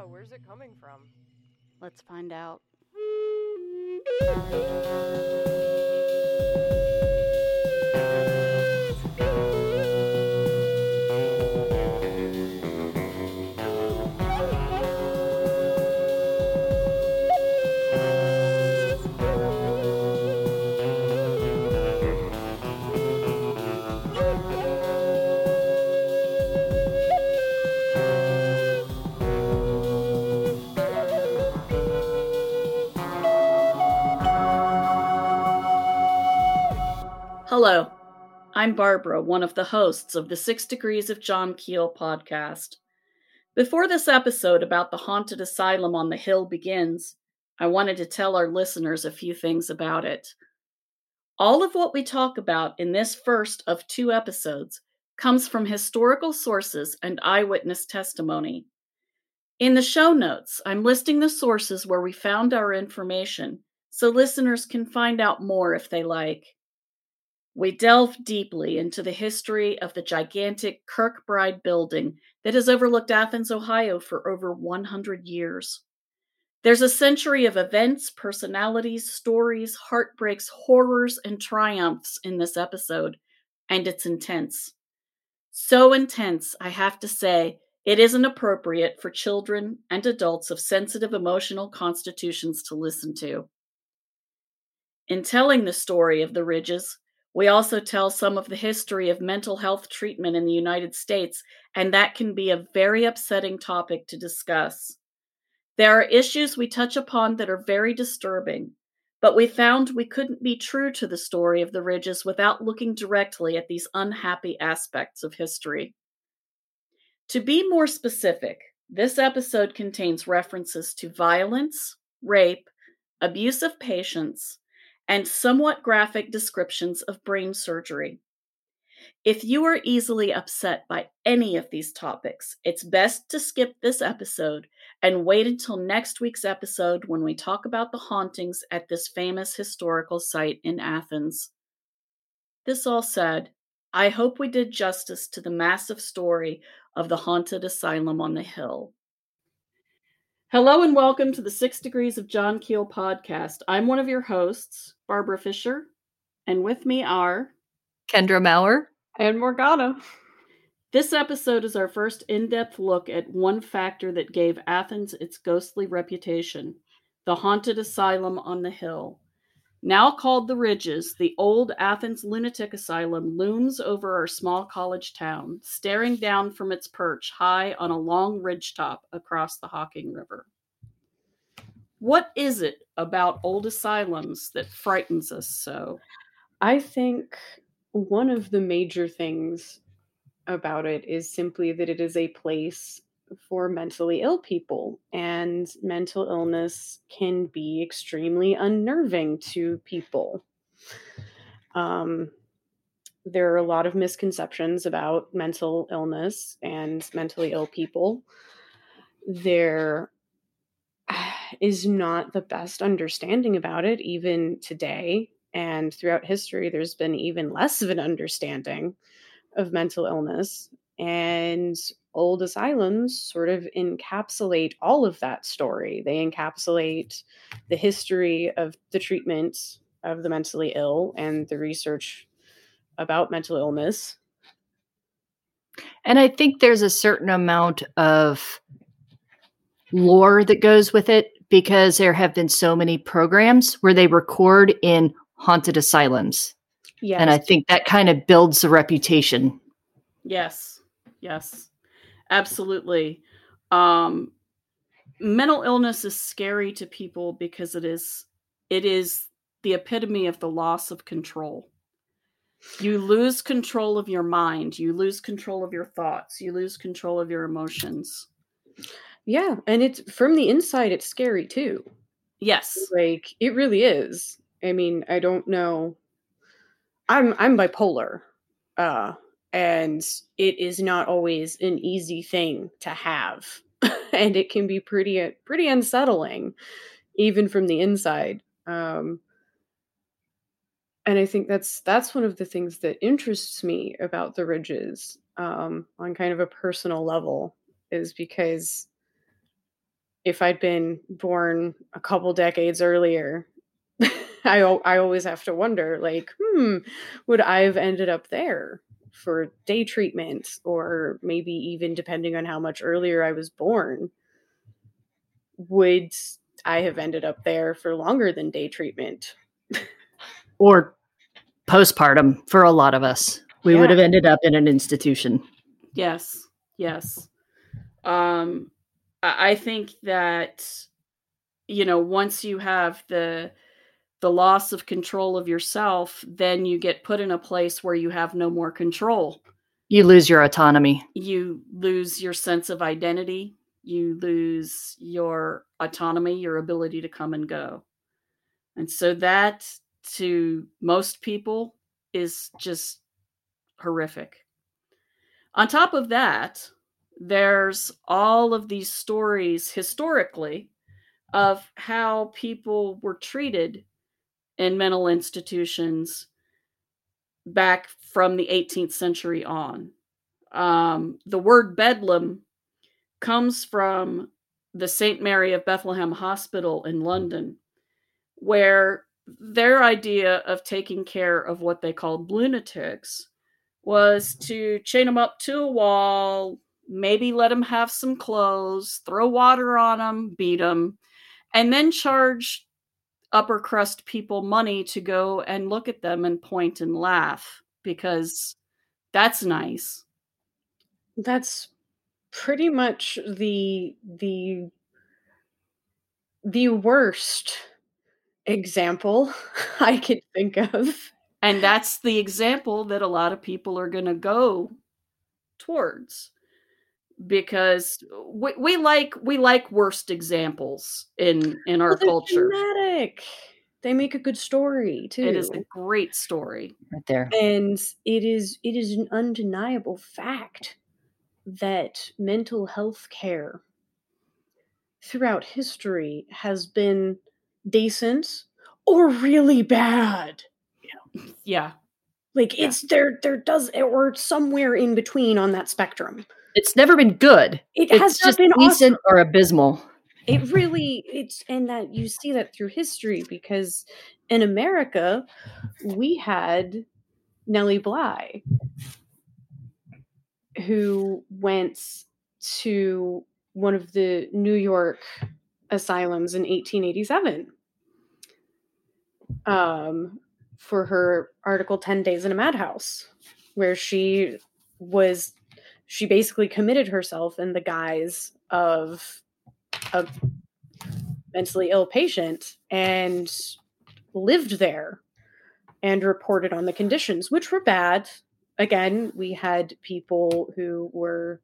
Yeah, where's it coming from? Let's find out. I'm Barbara, one of the hosts of the Six Degrees of John Keel podcast. Before this episode about the haunted asylum on the hill begins, I wanted to tell our listeners a few things about it. All of what we talk about in this first of two episodes comes from historical sources and eyewitness testimony. In the show notes, I'm listing the sources where we found our information so listeners can find out more if they like. We delve deeply into the history of the gigantic Kirkbride building that has overlooked Athens, Ohio for over 100 years. There's a century of events, personalities, stories, heartbreaks, horrors, and triumphs in this episode, and it's intense. So intense, I have to say, it isn't appropriate for children and adults of sensitive emotional constitutions to listen to. In telling the story of the Ridges, we also tell some of the history of mental health treatment in the United States, and that can be a very upsetting topic to discuss. There are issues we touch upon that are very disturbing, but we found we couldn't be true to the story of the Ridges without looking directly at these unhappy aspects of history. To be more specific, this episode contains references to violence, rape, abuse of patients, and somewhat graphic descriptions of brain surgery. If you are easily upset by any of these topics, it's best to skip this episode and wait until next week's episode when we talk about the hauntings at this famous historical site in Athens. This all said, I hope we did justice to the massive story of the haunted asylum on the hill. Hello and welcome to the Six Degrees of John Keel podcast. I'm one of your hosts, Barbara Fisher, and with me are Kendra Maurer and Morgana. This episode is our first in depth look at one factor that gave Athens its ghostly reputation the haunted asylum on the hill. Now called the Ridges, the old Athens lunatic asylum looms over our small college town, staring down from its perch high on a long ridgetop across the Hocking River. What is it about old asylums that frightens us so? I think one of the major things about it is simply that it is a place for mentally ill people, and mental illness can be extremely unnerving to people. Um, there are a lot of misconceptions about mental illness and mentally ill people. There is not the best understanding about it, even today. And throughout history, there's been even less of an understanding of mental illness. And old asylums sort of encapsulate all of that story. They encapsulate the history of the treatment of the mentally ill and the research about mental illness. And I think there's a certain amount of lore that goes with it because there have been so many programs where they record in haunted asylums. Yes. And I think that kind of builds a reputation. Yes. Yes. Absolutely. Um, mental illness is scary to people because it is it is the epitome of the loss of control. You lose control of your mind, you lose control of your thoughts, you lose control of your emotions. Yeah, and it's from the inside it's scary too. Yes. Like it really is. I mean, I don't know. I'm I'm bipolar. Uh and it is not always an easy thing to have and it can be pretty pretty unsettling even from the inside um, and i think that's that's one of the things that interests me about the ridges um, on kind of a personal level is because if I'd been born a couple decades earlier, I I always have to wonder like, hmm, would I have ended up there for day treatment or maybe even depending on how much earlier I was born, would I have ended up there for longer than day treatment? or postpartum for a lot of us. We Yeah. would have ended up in an institution. Yes, yes. Um, I think that you know once you have the the loss of control of yourself, then you get put in a place where you have no more control. You lose your autonomy. You lose your sense of identity. You lose your autonomy, your ability to come and go. And so that to most people is just horrific. On top of that, there's all of these stories historically of how people were treated in mental institutions back from the 18th century on. Um, the word bedlam comes from the St. Mary of Bethlehem Hospital in London, where their idea of taking care of what they called lunatics was to chain them up to a wall, maybe let them have some clothes, throw water on them, beat them, and then charge upper crust people money to go and look at them and point and laugh because that's nice. That's pretty much the the the worst example I could think of. And that's the example that a lot of people are going to go towards because we, we like we like worst examples in in our Well, culture. Dramatic. They make a good story too. It is a great story. Right there. and it is it is an undeniable fact that mental health care throughout history has been decent or really bad Yeah. like it's there there does or somewhere in between on that spectrum It's never been good. it It's has just been decent awesome. or abysmal. It really it's and that you see that through history because in america we had nellie bly who went to one of the new york asylums in 1887 um, for her article 10 days in a madhouse where she was she basically committed herself in the guise of a mentally ill patient and lived there and reported on the conditions, which were bad. Again, we had people who were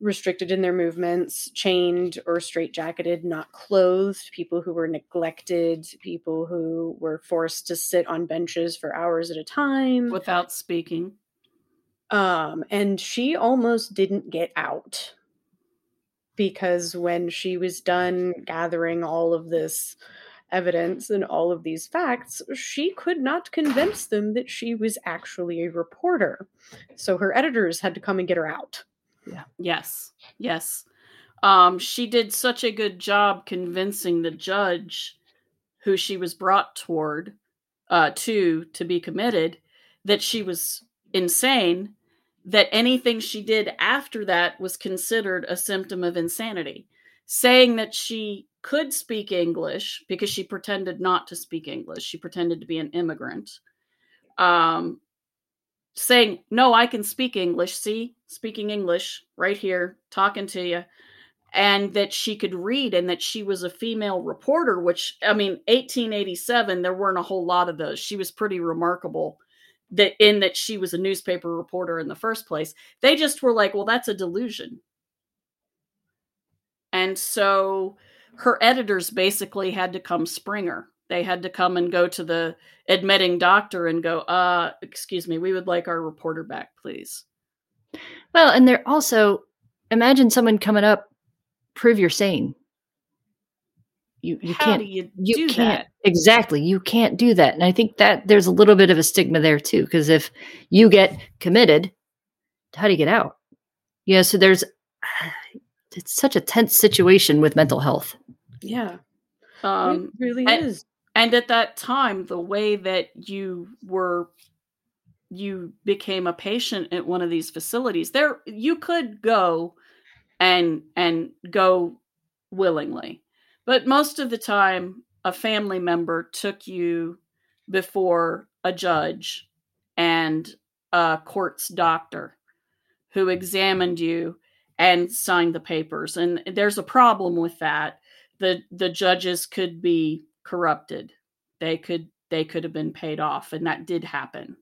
restricted in their movements, chained or straitjacketed, not clothed, people who were neglected, people who were forced to sit on benches for hours at a time. Without speaking. Um, and she almost didn't get out because when she was done gathering all of this evidence and all of these facts, she could not convince them that she was actually a reporter. So her editors had to come and get her out. Yeah. Yes. Yes. Um, she did such a good job convincing the judge who she was brought toward uh, to to be committed that she was insane that anything she did after that was considered a symptom of insanity. Saying that she could speak english because she pretended not to speak english she pretended to be an immigrant. Um, saying no i can speak english see? Speaking english right here talking to you and that she could read and that she was a female reporter which i mean 1887 there weren't a whole lot of those. She was pretty remarkable that in that she was a newspaper reporter in the first place they just were like well that's a delusion. And so her editors basically had to come springer they had to come and go to the admitting doctor and go uh excuse me we would like our reporter back please. Well, and they're also imagine someone coming up, prove you're sane. You you how can't do you, you do can't that exactly you can't do that and i think that there's a little bit of a stigma there too because if you get committed how do you get out yeah so there's it's such a tense situation with mental health. Yeah. Um, it really and- is. and at that time, the way that you were you became a patient at one of these facilities, there you could go and and go willingly. But most of the time a family member took you before a judge and a court's doctor who examined you and signed the papers. And there's a problem with that. The the judges could be corrupted. They could they could have been paid off and that did happen.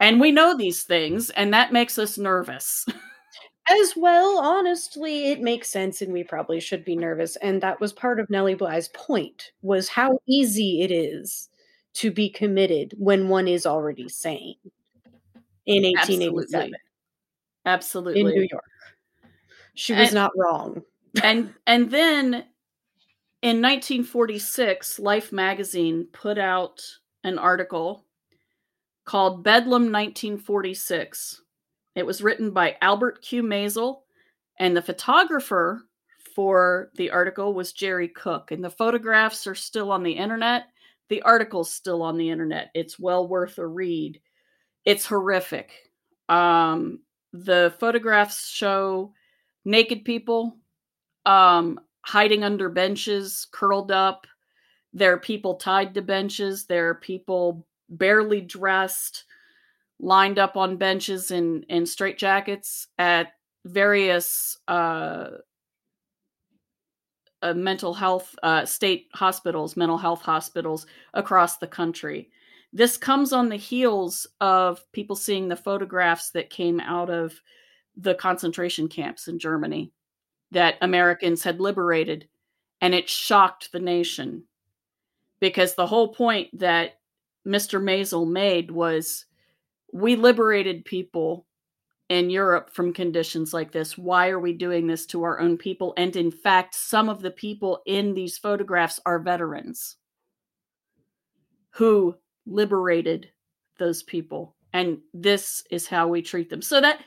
And we know these things and that makes us nervous. As well, honestly, it makes sense, and we probably should be nervous. And that was part of Nellie Bly's point: was how easy it is to be committed when one is already sane. In 1887, Absolutely. in New York, she was And- not wrong. and and then in 1946 life magazine put out an article called bedlam 1946 it was written by albert q. Maisel and the photographer for the article was jerry cooke. And the photographs are still on the internet. The article's still on the internet. It's well worth a read. It's horrific. Um the photographs show naked people um, hiding under benches, curled up. There are people tied to benches. There are people barely dressed, lined up on benches in in straitjackets at various uh, uh, mental health uh, state hospitals, mental health hospitals across the country. This comes on the heels of people seeing the photographs that came out of the concentration camps in Germany that Americans had liberated, and it shocked the nation because the whole point that Mr. Maisel made was we liberated people in Europe from conditions like this. Why are we doing this to our own people? And in fact, some of the people in these photographs are veterans who liberated those people. And this is how we treat them. So that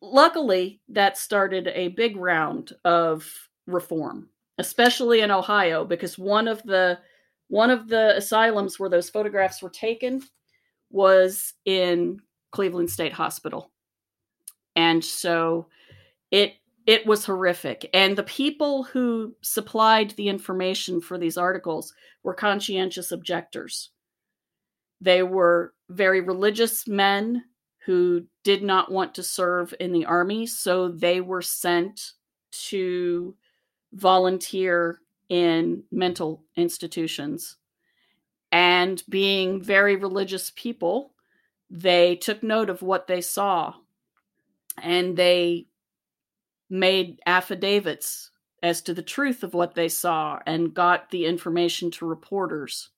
luckily that started a big round of reform especially in ohio because one of the one of the asylums where those photographs were taken was in cleveland state hospital. And so it it was horrific. And the people who supplied the information for these articles were conscientious objectors. They were very religious men who did not want to serve in the army, so they were sent to volunteer in mental institutions. And being very religious people, they took note of what they saw and they made affidavits as to the truth of what they saw and got the information to reporters.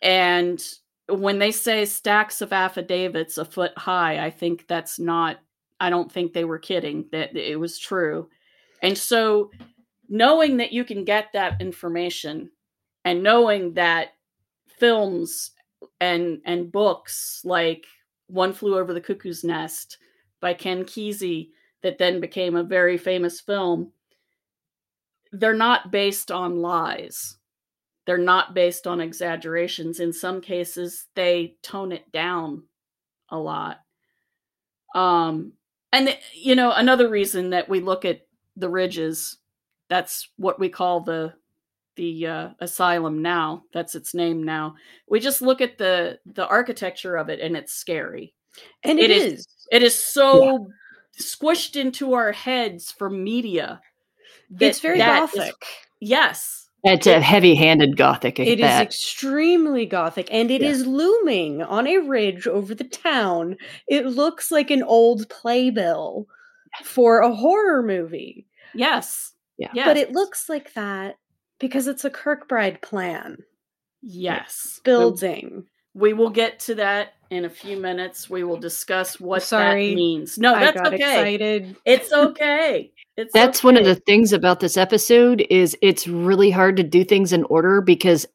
And when they say stacks of affidavits a foot high, I think that's not, I don't think they were kidding, that it was true. And so knowing that you can get that information and knowing that films and and books like One Flew Over the Cuckoo's Nest by Ken Kesey that then became a very famous film, they're not based on lies. They're not based on exaggerations. In some cases they tone it down a lot. Um and you know another reason that we look at the ridges that's what we call the the uh, asylum now that's its name now we just look at the the architecture of it and it's scary And It it is- is. it is so squished into our heads from media that It's very that is- gothic. It's yes it's a heavy-handed gothic. At It is that. extremely gothic, and it is Yeah. looming on a ridge over the town. It looks like an old playbill for a horror movie, yes Yeah. yes. but it looks like that because it's a Kirkbride plan Yes. building. We will get to that in a few minutes. We will discuss what Sorry. that means. No, I that's got okay. excited. It's okay. It's That's one of the things about this episode is it's really hard to do things in order because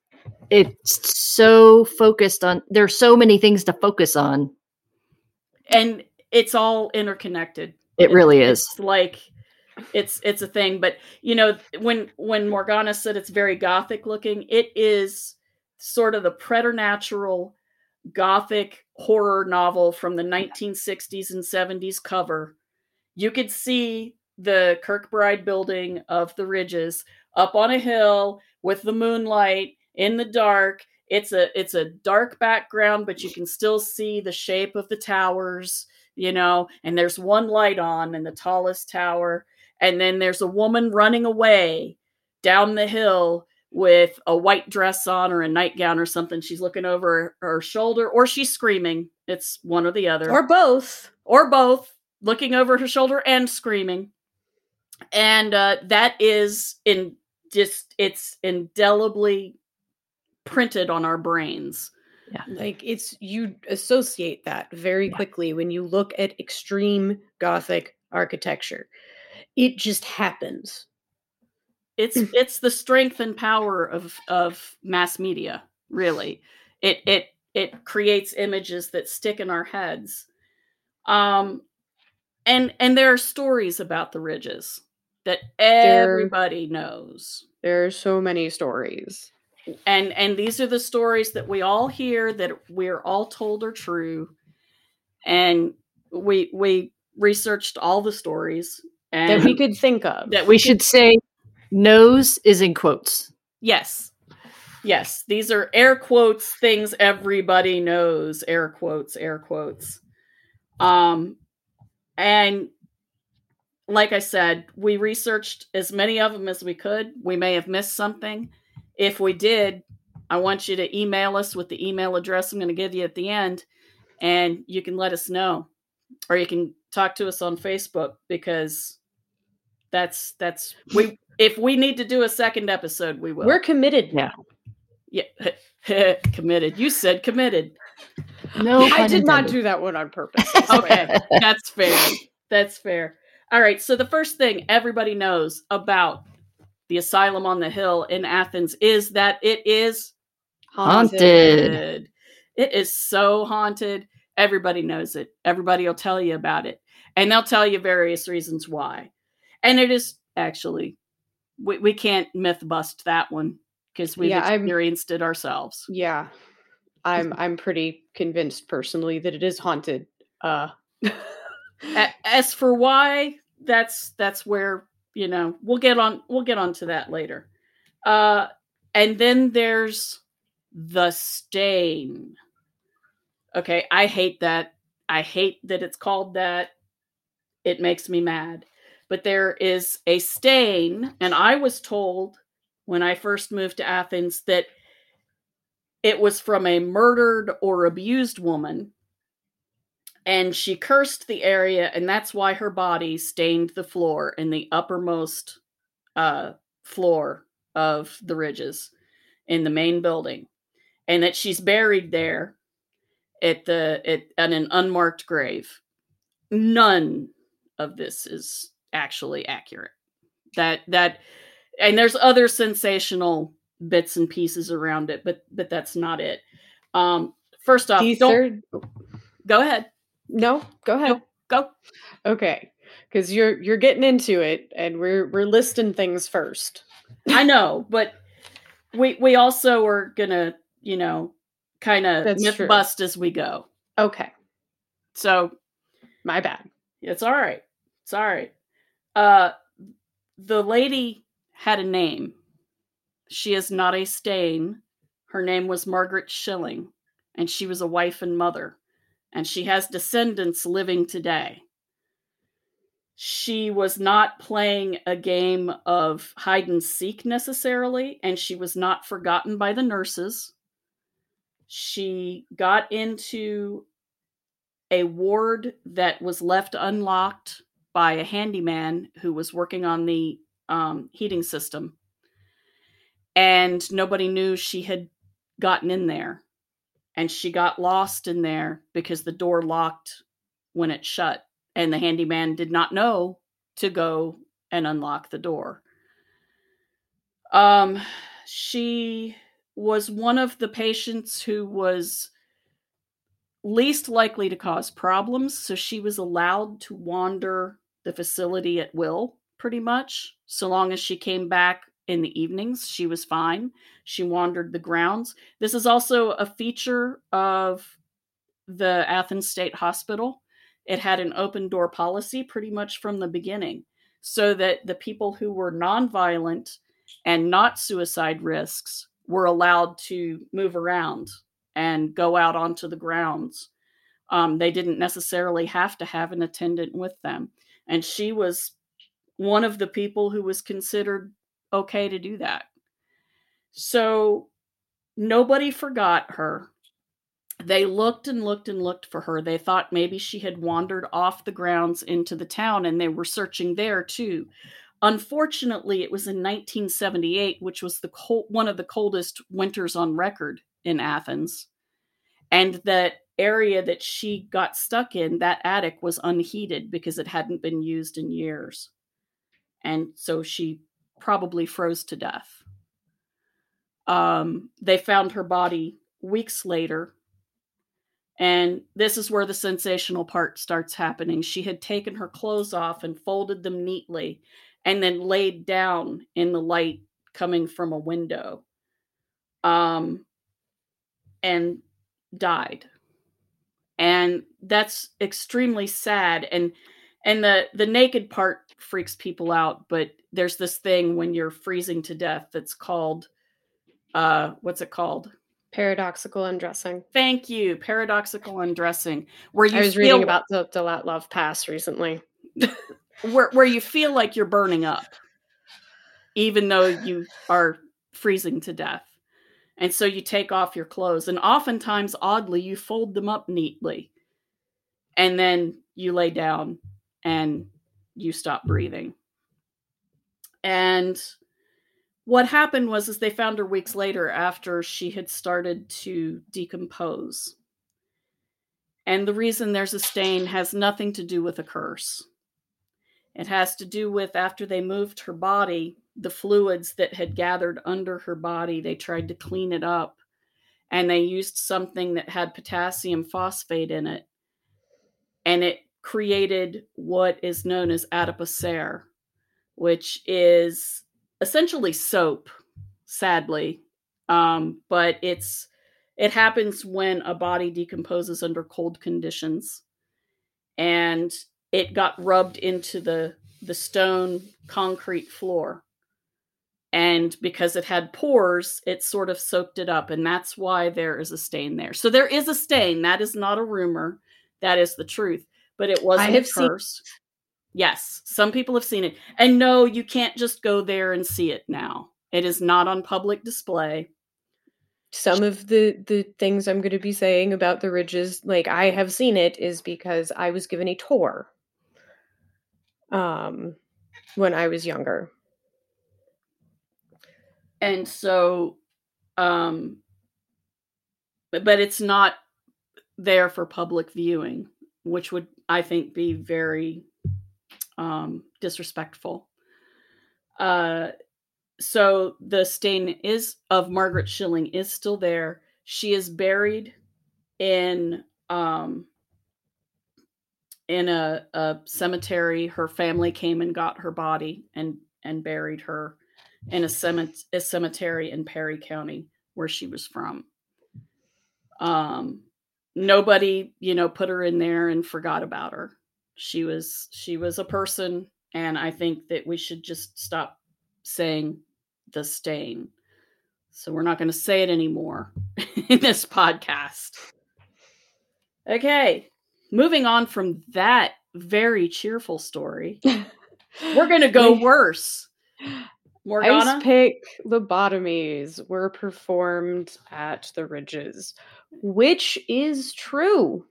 it's so focused on there's so many things to focus on. and it's all interconnected. It really is. It's like it's it's a thing. But you know, when when Morgana said it's very gothic looking, it is sort of the preternatural gothic horror novel from the 1960s and 70s cover. You could see the Kirkbride building of the Ridges up on a hill with the moonlight in the dark. It's a it's a dark background, but you can still see the shape of the towers, you know, and there's one light on in the tallest tower, and then there's a woman running away down the hill with a white dress on or a nightgown or something. She's looking over her shoulder or she's screaming. It's one or the other. Or both. Or both, looking over her shoulder and screaming. And uh, that is in just, it's indelibly printed on our brains. Yeah. Like it's, you associate that very yeah. quickly when you look at extreme Gothic architecture. It just happens. It's it's the strength and power of of mass media really. It it it creates images that stick in our heads. Um and and there are stories about the ridges that everybody there, knows. There are so many stories. And and these are the stories that we all hear that we're all told are true. And we we researched all the stories and that we could think of that we should say Knows is in quotes. Yes. Yes. These are air quotes things everybody knows. Air quotes, air quotes. Um and like I said, we researched as many of them as we could. We may have missed something. If we did, I want you to email us with the email address I'm going to give you at the end, and you can let us know, or you can talk to us on Facebook because that's that's we if we need to do a second episode, we will. We're committed now. Yeah, committed. You said committed. No, I did not do that one on purpose. okay, that's fair. That's fair. All right. So the first thing everybody knows about the asylum on the hill in Athens is that it is haunted. haunted. It is so haunted. Everybody knows it. Everybody will tell you about it, and they'll tell you various reasons why. And it is actually we, we can't myth bust that one because we've yeah, experienced I'm, it ourselves. Yeah. I'm I'm pretty convinced personally that it is haunted. Uh as for why, that's that's where, you know, we'll get on we'll get onto that later. Uh and then there's the stain. Okay, I hate that. I hate that it's called that. It makes me mad but there is a stain. And I was told when I first moved to Athens that it was from a murdered or abused woman. And she cursed the area, and that's why her body stained the floor in the uppermost uh, floor of the ridges in the main building. And that she's buried there at the at, at an unmarked grave. None of this is actually accurate. That that and there's other sensational bits and pieces around it, but but that's not it. Um first off, don't, go ahead. No, go ahead. No, go. Okay. Cuz you're you're getting into it and we're we're listing things first. I know, but we we also are going to, you know, kind of myth true. bust as we go. Okay. So, my bad. It's all right. It's all right. Uh, the lady had a name. She is not a stain. Her name was Margaret Schilling, and she was a wife and mother, and she has descendants living today. She was not playing a game of hide and seek necessarily, and she was not forgotten by the nurses. She got into a ward that was left unlocked by a handyman who was working on the um, heating system. And nobody knew she had gotten in there. And she got lost in there because the door locked when it shut. And the handyman did not know to go and unlock the door. Um, she was one of the patients who was least likely to cause problems, so she was allowed to wander the facility at will pretty much. So long as she came back in the evenings, she was fine. She wandered the grounds. This is also a feature of the Athens State Hospital. It had an open door policy pretty much from the beginning, so that the people who were nonviolent and not suicide risks were allowed to move around and go out onto the grounds. Um, they didn't necessarily have to have an attendant with them. And she was one of the people who was considered okay to do that. So nobody forgot her. They looked and looked and looked for her. They thought maybe she had wandered off the grounds into the town and they were searching there too. Unfortunately, it was in 1978, which was the cold, one of the coldest winters on record in Athens. And that area that she got stuck in, that attic was unheated because it hadn't been used in years. And so she probably froze to death. Um, they found her body weeks later. And this is where the sensational part starts happening. She had taken her clothes off and folded them neatly and then laid down in the light coming from a window um, and died. And that's extremely sad. And and the the naked part freaks people out but there's this thing when you're freezing to death that's called uh what's it called paradoxical undressing thank you paradoxical undressing where you i was reading about the Dyatlov Pass recently where, where you feel like you're burning up even though you are freezing to death and so you take off your clothes and oftentimes oddly you fold them up neatly and then you lay down and you stop breathing. And what happened was is they found her weeks later after she had started to decompose. And the reason there's a stain has nothing to do with a curse. It has to do with after they moved her body, the fluids that had gathered under her body, they tried to clean it up and they used something that had potassium phosphate in it. And it created what is known as adipocere, which is essentially soap, sadly. Um, but it's it happens when a body decomposes under cold conditions, and it got rubbed into the the stone concrete floor. And because it had pores, it sort of soaked it up, and that's why there is a stain there. So there is a stain. That is not a rumor. That is the truth but it wasn't I have curse. Seen- yes, some people have seen it. And no, you can't just go there and see it now. It is not on public display. Some of the the things I'm going to be saying about the ridges, like I have seen it, is because I was given a tour. Um, when I was younger, and so, um, but it's not there for public viewing, which would I think, be very um, disrespectful. Uh, so the stain is of Margaret Schilling is still there. She is buried in um, in a, a cemetery. Her family came and got her body and and buried her in a, cemet- a cemetery in Perry County where she was from. Um, nobody, you know, put her in there and forgot about her. She was she was a person and I think that we should just stop saying the stain. So we're not going to say it anymore in this podcast. Okay, moving on from that very cheerful story, we're going to go worse. Morgana? Ice pick lobotomies were performed at the ridges which is true.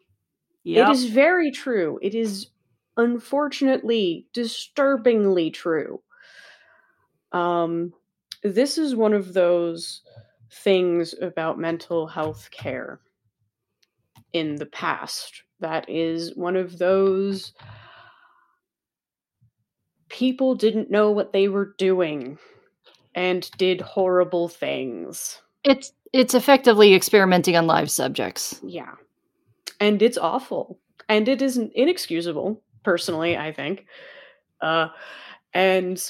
Yep. It is very true. It is unfortunately disturbingly true. Um, this is one of those things about mental health care in the past that is one of those people didn't know what they were doing and did horrible things. It's it's effectively experimenting on live subjects. Yeah. And it's awful. And it is inexcusable, personally, I think. Uh, And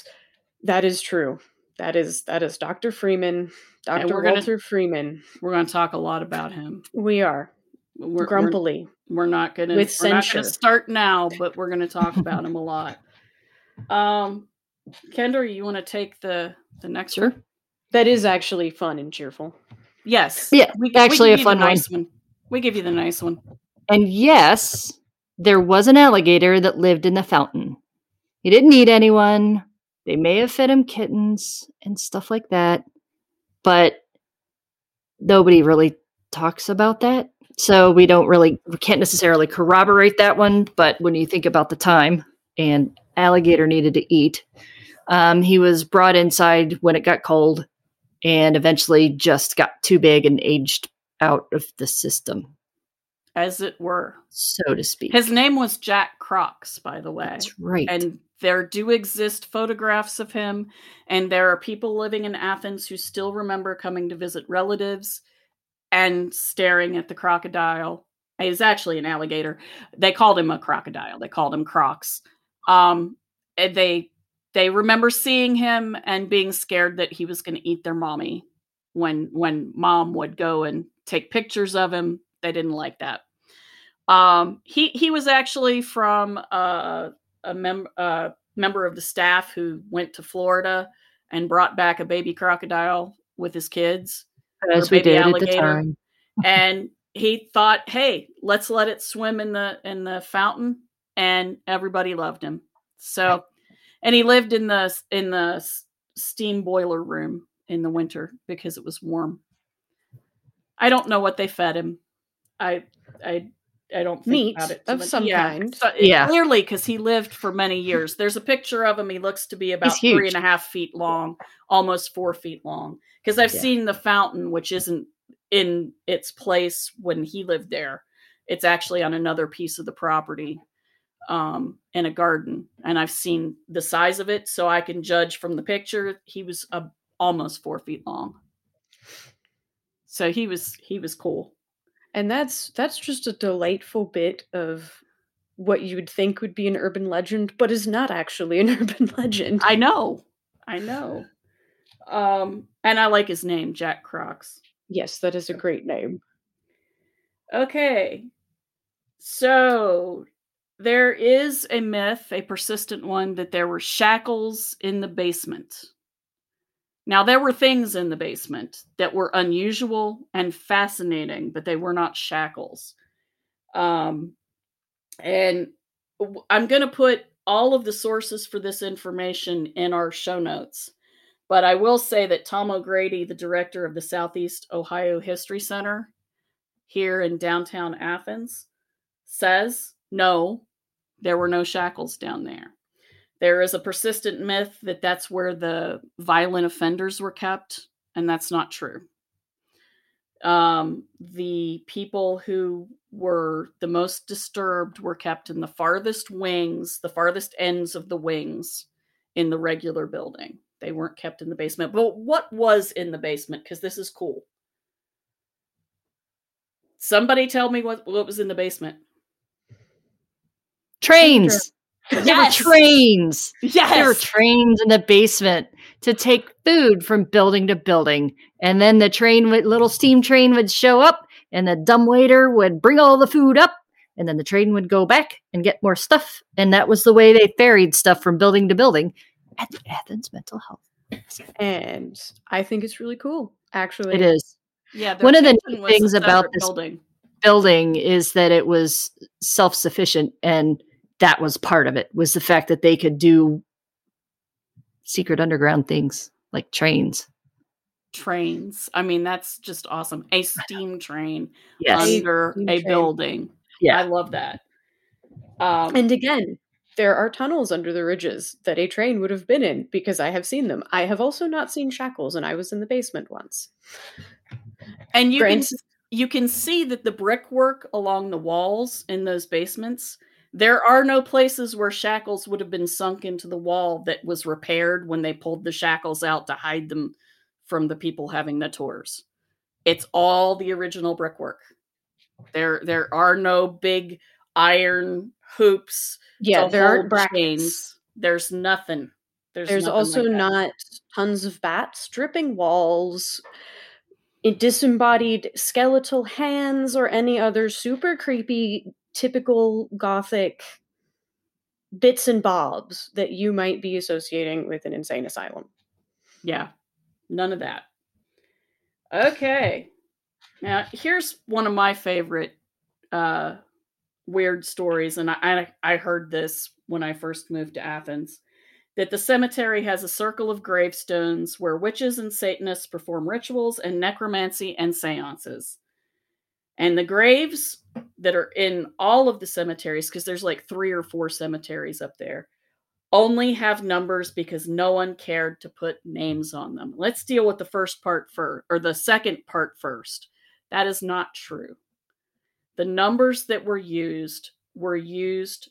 that is true. That is that is Dr. Freeman, And Dr. we're gonna- Walter Freeman. We're going to talk a lot about him. We are We're, we're, grumpily. we're not going to With we're not going censure. to start now, but we're going to talk about him a lot. Um, Kendra, you want to take the the next Sure. one? That is actually fun and cheerful. Yes. Yeah, we, actually we a fun one. nice one. We give you the nice one. And yes, there was an alligator that lived in the fountain. He didn't eat anyone. They may have fed him kittens and stuff like that, but nobody really talks about that. So we don't really, we can't necessarily corroborate that one. But when you think about the time and alligator needed to eat, um, he was brought inside when it got cold and eventually just got too big and aged out of the system, As it were. so to speak. His name was Jack Crocs, by the way. That's right. And there do exist photographs of him, and there are people living in Athens who still remember coming to visit relatives and staring at the crocodile. He was actually an alligator. They called him a crocodile. They called him Crocs. Um, they they remember seeing him and being scared that he was going to eat their mommy when when mom would go and take pictures of him. They didn't like that. Um, he he was actually from uh, a mem- uh, member of the staff who went to Florida and brought back a baby crocodile with his kids, as we did at the time. and he thought, "Hey, let's let it swim in the in the fountain," and everybody loved him. So, and he lived in the in the steam boiler room in the winter because it was warm. I don't know what they fed him. I I I don't think Meat about it of much. some Yeah, kind. so- Yeah. clearly because he lived for many years. There's a picture of him. He looks to be about He's three huge. and a half feet long, almost four feet long. Because I've Yeah. seen the fountain, which isn't in its place when he lived there. It's actually on another piece of the property um, in a garden, and I've seen the size of it, so I can judge from the picture. He was uh, almost four feet long, so he was he was cool. And that's that's just a delightful bit of what you would think would be an urban legend, but is not actually an urban legend. I know, I know, um, and I like his name, Jack Crocs. yes, that is a great name. Okay. So there is a myth, a persistent one, that there were shackles in the basement. Now, there were things in the basement that were unusual and fascinating, but they were not shackles. Um, and I'm going to put all of the sources for this information in our show notes. But I will say that Tom O'Grady, the director of the Southeast Ohio History Center, here in downtown Athens says no, there were no shackles down there. There is a persistent myth that that's where the violent offenders were kept, and that's not true. Um, the people who were the most disturbed were kept in the farthest wings, the farthest ends of the wings in the regular building. They weren't kept in the basement. But what was in the basement? Because this is cool. Somebody tell me what, what was in the basement. Trains. There were trains. Yes. There were trains in the basement to take food from building to building. And then the train would little steam train would show up and the dumb waiter would bring all the food up and then the train would go back and get more stuff. And that was the way they ferried stuff from building to building at the Athens Mental Health. And I think it's really cool, actually. It is. yeah. one of the kitchen neat was a things about this- building. building is that it was self-sufficient and that was part of it was the fact that they could do secret underground things like trains trains. I mean, that's just awesome. A steam train yes under steam a train. building. Yeah. I love that. Um, And again, there are tunnels under the ridges that a train would have been in because I have seen them. I have also not seen shackles, and I was in the basement once. and you can you can see that the brickwork along the walls in those basements there are no places where shackles would have been sunk into the wall that was repaired when they pulled the shackles out to hide them from the people having the tours it's all the original brickwork there there are no big iron hoops Yeah, there aren't brackets. chains. there's nothing There's, There's nothing also like not tons of bats dripping walls, disembodied skeletal hands, or any other super creepy, typical gothic bits and bobs that you might be associating with an insane asylum. Yeah, none of that. Okay. Now, here's one of my favorite uh, weird stories, and I, I, I heard this when I first moved to Athens that the cemetery has a circle of gravestones where witches and Satanists perform rituals and necromancy and seances. And the graves that are in all of the cemeteries, because there's like three or four cemeteries up there, only have numbers because no one cared to put names on them. Let's deal with the first part first, or the second part first. That is not true. The numbers that were used were used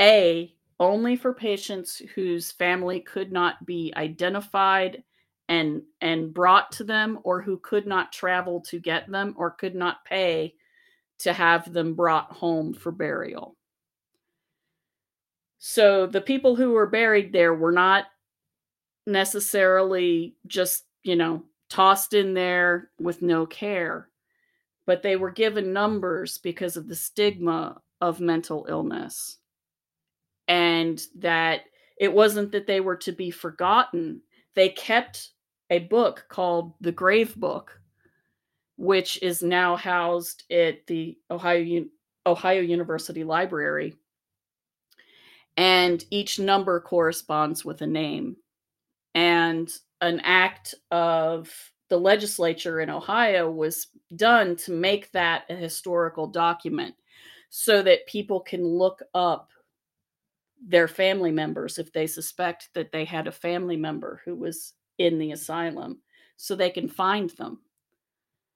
A, only for patients whose family could not be identified and and brought to them or who could not travel to get them or could not pay to have them brought home for burial. So the people who were buried there were not necessarily just, you know, tossed in there with no care, but they were given numbers because of the stigma of mental illness. And that it wasn't that they were to be forgotten. They kept a book called The Grave Book, which is now housed at the Ohio Ohio University Library and each number corresponds with a name. And an act of the legislature in Ohio was done to make that a historical document so that people can look up their family members if they suspect that they had a family member who was in the asylum so they can find them.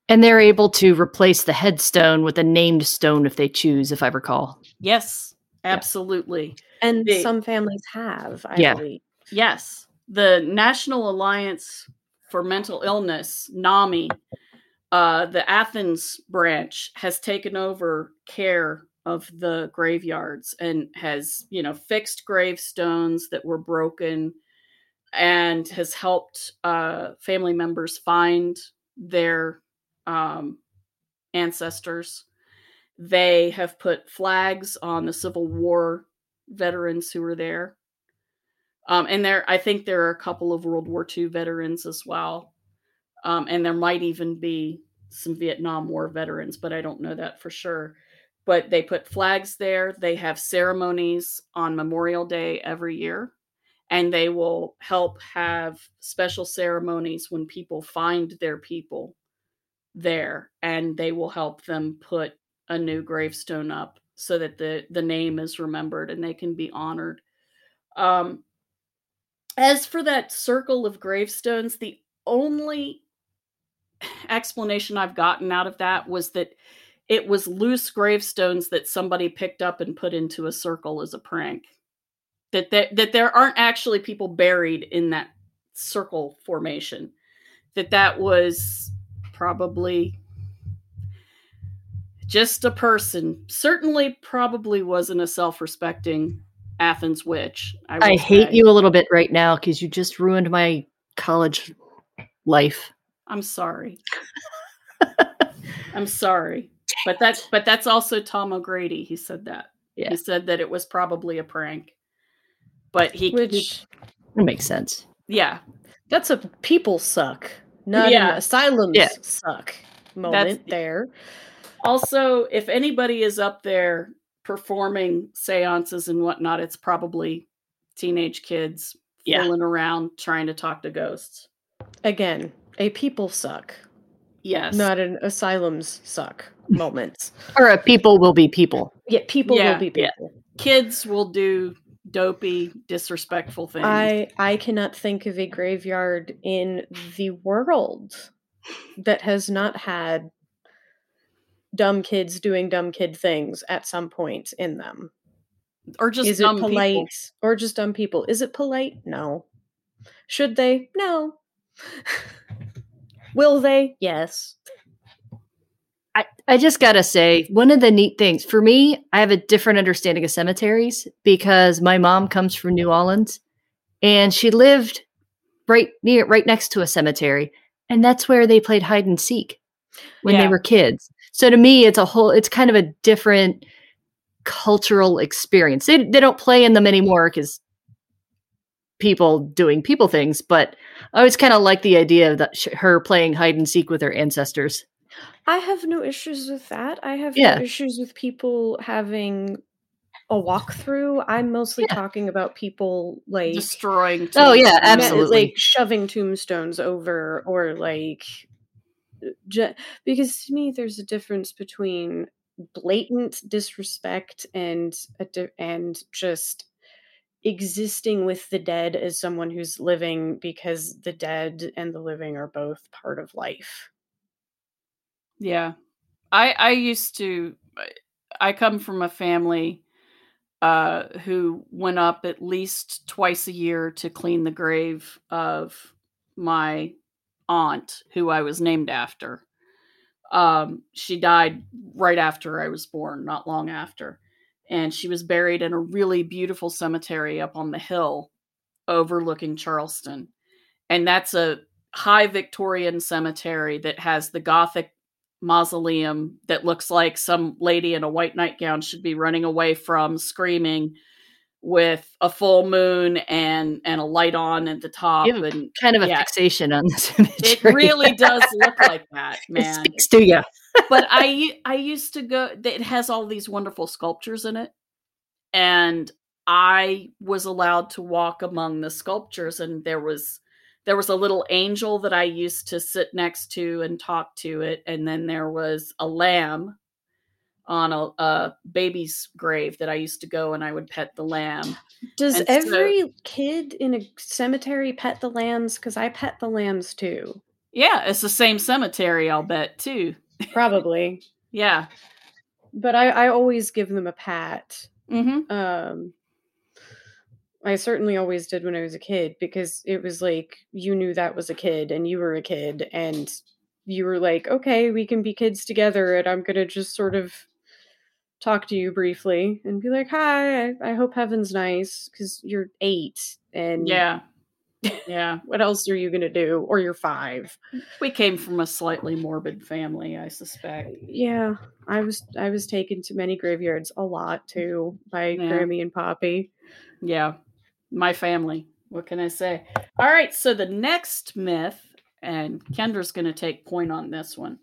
And they're able to replace the headstone with a named stone if they choose, if I recall. Yes, absolutely. And They- some families have, I Yeah. believe. Yes, the National Alliance for Mental Illness, NAMI, uh, the Athens branch has taken over care of the graveyards and has, you know, fixed gravestones that were broken and has helped uh, family members find their um, ancestors. They have put flags on the Civil War veterans who were there. Um, and there, I think there are a couple of World War II veterans as well. Um, and there might even be some Vietnam War veterans, but I don't know that for sure. But they put flags there. They have ceremonies on Memorial Day every year. And they will help have special ceremonies when people find their people there. And they will help them put a new gravestone up so that the, the name is remembered and they can be honored. Um, as for that circle of gravestones, the only explanation I've gotten out of that was that it was loose gravestones that somebody picked up and put into a circle as a prank. That that, that there aren't actually people buried in that circle formation. That that was probably just a person. Certainly, probably wasn't a self-respecting Athens witch. I will hate say. you a little bit right now because you just ruined my college life. I'm sorry. I'm sorry. But that's but that's also Tom O'Grady. He said that. Yeah. He said that it was probably a prank. But he, he- Which It makes sense. yeah. that's a people suck, not Yeah. an asylums Yeah. suck moment there. Also, if anybody is up there performing seances and whatnot, it's probably teenage kids Yeah. fooling around trying to talk to ghosts. Again, a people suck, Yes. not an asylums suck moment. Or uh, people will be people. Yeah, people Yeah, will be yeah. people. Kids will do dopey, disrespectful things. I I cannot think of a graveyard in the world that has not had dumb kids doing dumb kid things at some point in them. or just Is it polite people. or just dumb people? Is it polite? No. Should they? No. Will they? Yes. I, I just gotta say, one of the neat things for me, I have a different understanding of cemeteries because my mom comes from New Orleans and she lived right near, right next to a cemetery, and that's where they played hide and seek when Yeah. they were kids. So to me, it's a whole. It's kind of a different cultural experience. They they don't play in them anymore because people doing people things. But I always kind of like the idea of that sh- her playing hide and seek with her ancestors. I have no issues with that. I have Yeah. no issues with people having a walkthrough. I'm mostly Yeah. talking about people like Destroying. Oh, yeah, absolutely. like shoving tombstones over or like uh, ju- because to me there's a difference between blatant disrespect and di- and just existing with the dead as someone who's living because the dead and the living are both part of life. Yeah. I I used to I come from a family uh who went up at least twice a year to clean the grave of my aunt who I was named after. Um she died right after I was born, not long after. And she was buried in a really beautiful cemetery up on the hill overlooking Charleston. And that's a high Victorian cemetery that has the Gothic mausoleum that looks like some lady in a white nightgown should be running away from, screaming, with a full moon and and a light on at the top. And Kind of a Yeah. fixation on this image. it really does look like that, It man. speaks to you. but I I used to go. It has all these wonderful sculptures in it, and I was allowed to walk among the sculptures, and there was there was a little angel that I used to sit next to and talk to it, and then there was a lamb on a, a baby's grave that I used to go and I would pet the lamb. Does And so- every kid in a cemetery pet the lambs? Because I pet the lambs too. Yeah, it's the same cemetery, I'll bet too. Probably. Yeah. but I, I always give them a pat. Mm-hmm. Um, I certainly always did when I was a kid because it was like you knew that was a kid and you were a kid and you were like, okay, we can be kids together and I'm gonna just sort of talk to you briefly and be like, hi, I, hope heaven's nice because you're eight and Yeah. Yeah. what else are you gonna do? Or you're five. We came from a slightly morbid family, I suspect. Uh, yeah, I was I was taken to many graveyards a lot too by Yeah. Grammy and Poppy. Yeah, my family. What can I say? All right, so the next myth, and Kendra's going to take point on this one,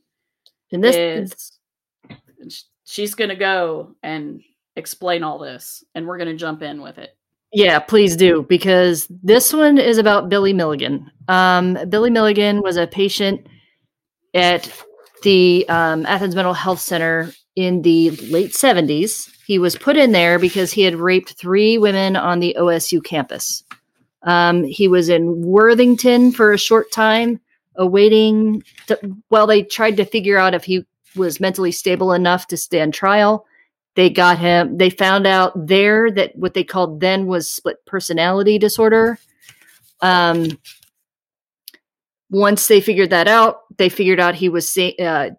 And this is sh- she's going to go and explain all this, and we're going to jump in with it. Yeah, please do because this one is about Billy Milligan. Um, Billy Milligan was a patient at the um, Athens Mental Health Center in the late 70s. He was put in there because he had raped three women on the OSU campus. Um, he was in Worthington for a short time, awaiting. To, well, they tried to figure out if he was mentally stable enough to stand trial they got him they found out there that what they called then was split personality disorder um once they figured that out they figured out he was sa- uh,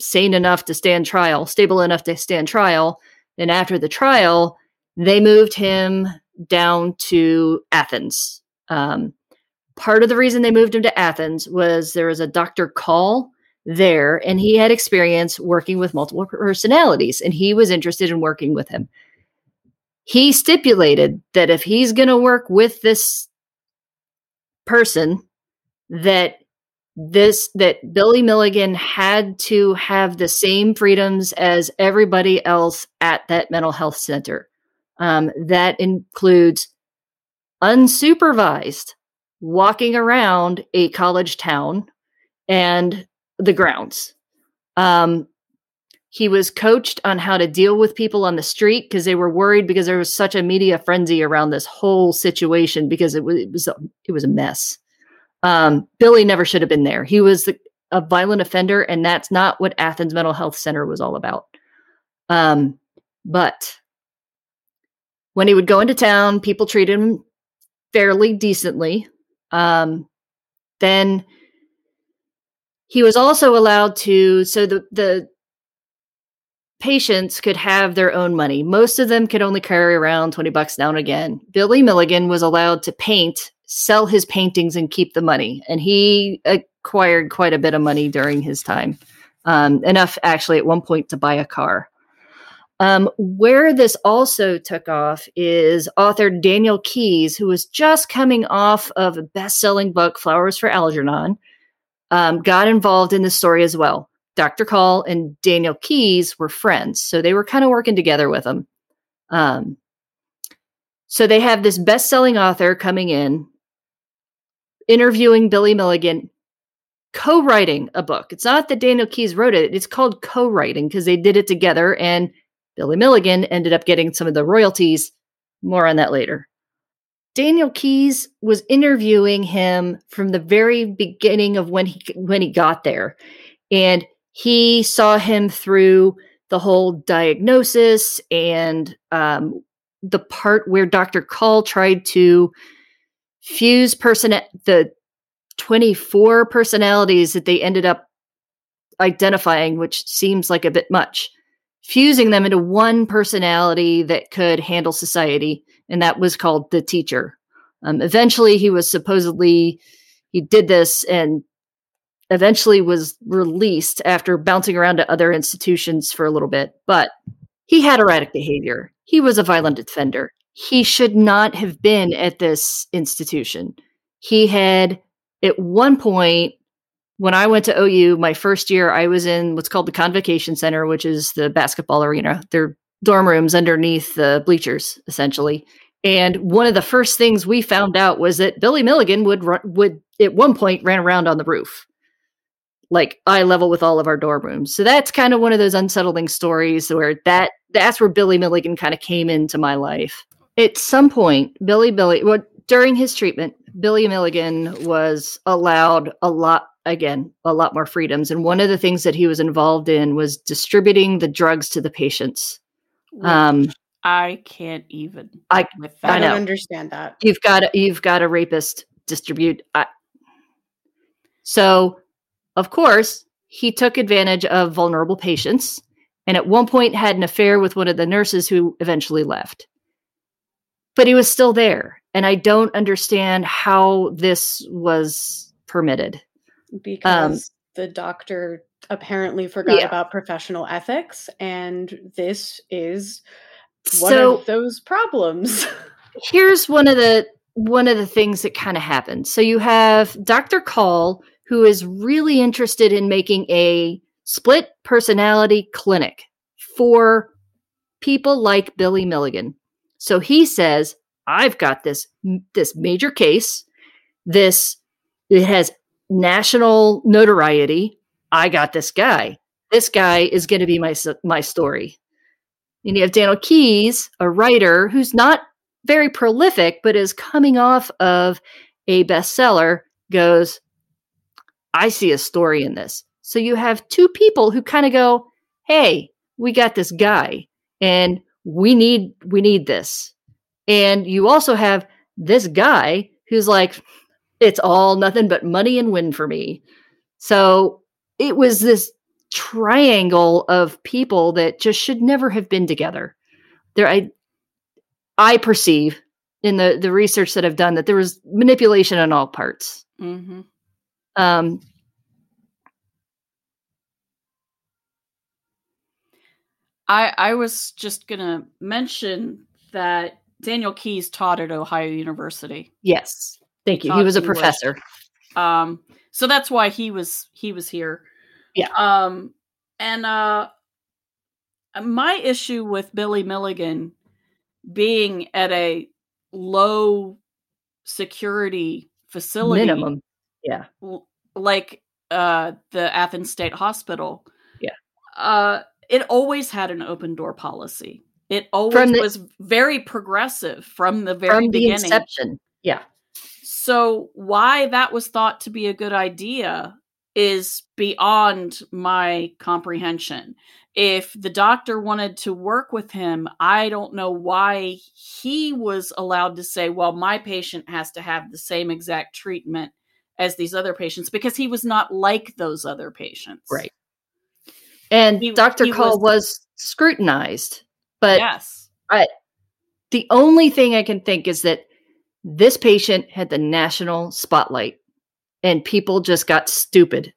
sane enough to stand trial stable enough to stand trial and after the trial they moved him down to athens um, part of the reason they moved him to athens was there was a dr Caul there and he had experience working with multiple personalities and he was interested in working with him. He stipulated that if he's going to work with this person that this that Billy Milligan had to have the same freedoms as everybody else at that mental health center. Um, that includes unsupervised walking around a college town and the grounds. Um, he was coached on how to deal with people on the street because they were worried because there was such a media frenzy around this whole situation because it was it was a, it was a mess. Um, Billy never should have been there. He was a violent offender, and that's not what Athens Mental Health Center was all about. Um, but when he would go into town, people treated him fairly decently. Um, then he was also allowed to so the the patients could have their own money. Most of them could only carry around 20 bucks now and again. Billy Milligan was allowed to paint, sell his paintings, and keep the money. And he acquired quite a bit of money during his time, um, enough actually at one point to buy a car. Um, where this also took off is author Daniel Keyes, who was just coming off of a best selling book, Flowers for Algernon, um, got involved in the story as well. Dr. Caul and Daniel Keyes were friends, so they were kind of working together with him. Um, so they have this best selling author coming in, interviewing Billy Milligan, co writing a book. It's not that Daniel Keyes wrote it, it's called co writing because they did it together, and Billy Milligan ended up getting some of the royalties. More on that later. Daniel Keyes was interviewing him from the very beginning of when he when he got there. And he saw him through the whole diagnosis and um, the part where Dr. Caul tried to fuse person the 24 personalities that they ended up identifying, which seems like a bit much, fusing them into one personality that could handle society, and that was called the teacher. Um, eventually, he was supposedly he did this and eventually was released after bouncing around to other institutions for a little bit, but he had erratic behavior. He was a violent offender. He should not have been at this institution. He had, at one point, when I went to OU, my first year, I was in what's called the Convocation Center, which is the basketball arena. They're dorm rooms underneath the bleachers, essentially. And one of the first things we found out was that Billy Milligan would would at one point ran around on the roof like eye level with all of our dorm rooms. So that's kind of one of those unsettling stories where that that's where Billy Milligan kind of came into my life. At some point, Billy Billy well, during his treatment, Billy Milligan was allowed a lot again, a lot more freedoms. And one of the things that he was involved in was distributing the drugs to the patients. Um I can't even. I, I, I don't understand that. You've got you've got a rapist distribute. I, so of course, he took advantage of vulnerable patients and at one point had an affair with one of the nurses who eventually left. But he was still there. And I don't understand how this was permitted. Because um, the doctor apparently forgot yeah. about professional ethics. And this is one so, of those problems. here's one of the one of the things that kind of happened. So you have Dr. Caul who is really interested in making a split personality clinic for people like Billy Milligan. So he says, I've got this this major case. This it has national notoriety. I got this guy. This guy is going to be my my story. And you have Daniel Keyes, a writer who's not very prolific, but is coming off of a bestseller, goes, I see a story in this. So you have two people who kind of go, "Hey, we got this guy and we need we need this." And you also have this guy who's like, "It's all nothing but money and win for me." So it was this triangle of people that just should never have been together. There I I perceive in the the research that I've done that there was manipulation on all parts. Mm-hmm. Um, I I was just gonna mention that Daniel Keyes taught at Ohio University. Yes, thank you. He was a English. professor. Um, so that's why he was he was here. Yeah. Um, and uh, my issue with Billy Milligan being at a low security facility minimum yeah. Like uh the Athens State Hospital. Yeah. Uh it always had an open door policy. It always the, was very progressive from the very from beginning. The inception. Yeah. So why that was thought to be a good idea is beyond my comprehension. If the doctor wanted to work with him, I don't know why he was allowed to say, well, my patient has to have the same exact treatment as these other patients because he was not like those other patients. Right. And he, Dr. Caul was, was, scrutinized. But yes. the only thing I can think is that this patient had the national spotlight and people just got stupid.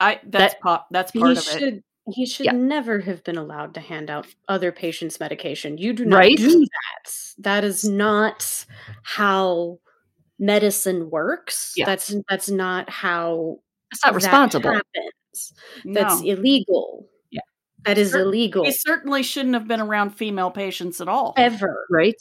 I that's That- pop that's part he of it. should he should Yeah. never have been allowed to hand out other patients medication. You do not Right? do that. That is not how medicine works. Yeah. That's that's not how It's not that responsible. happens. That's No. illegal. Yeah. That is Cer- illegal. He certainly shouldn't have been around female patients at all. Ever. Right?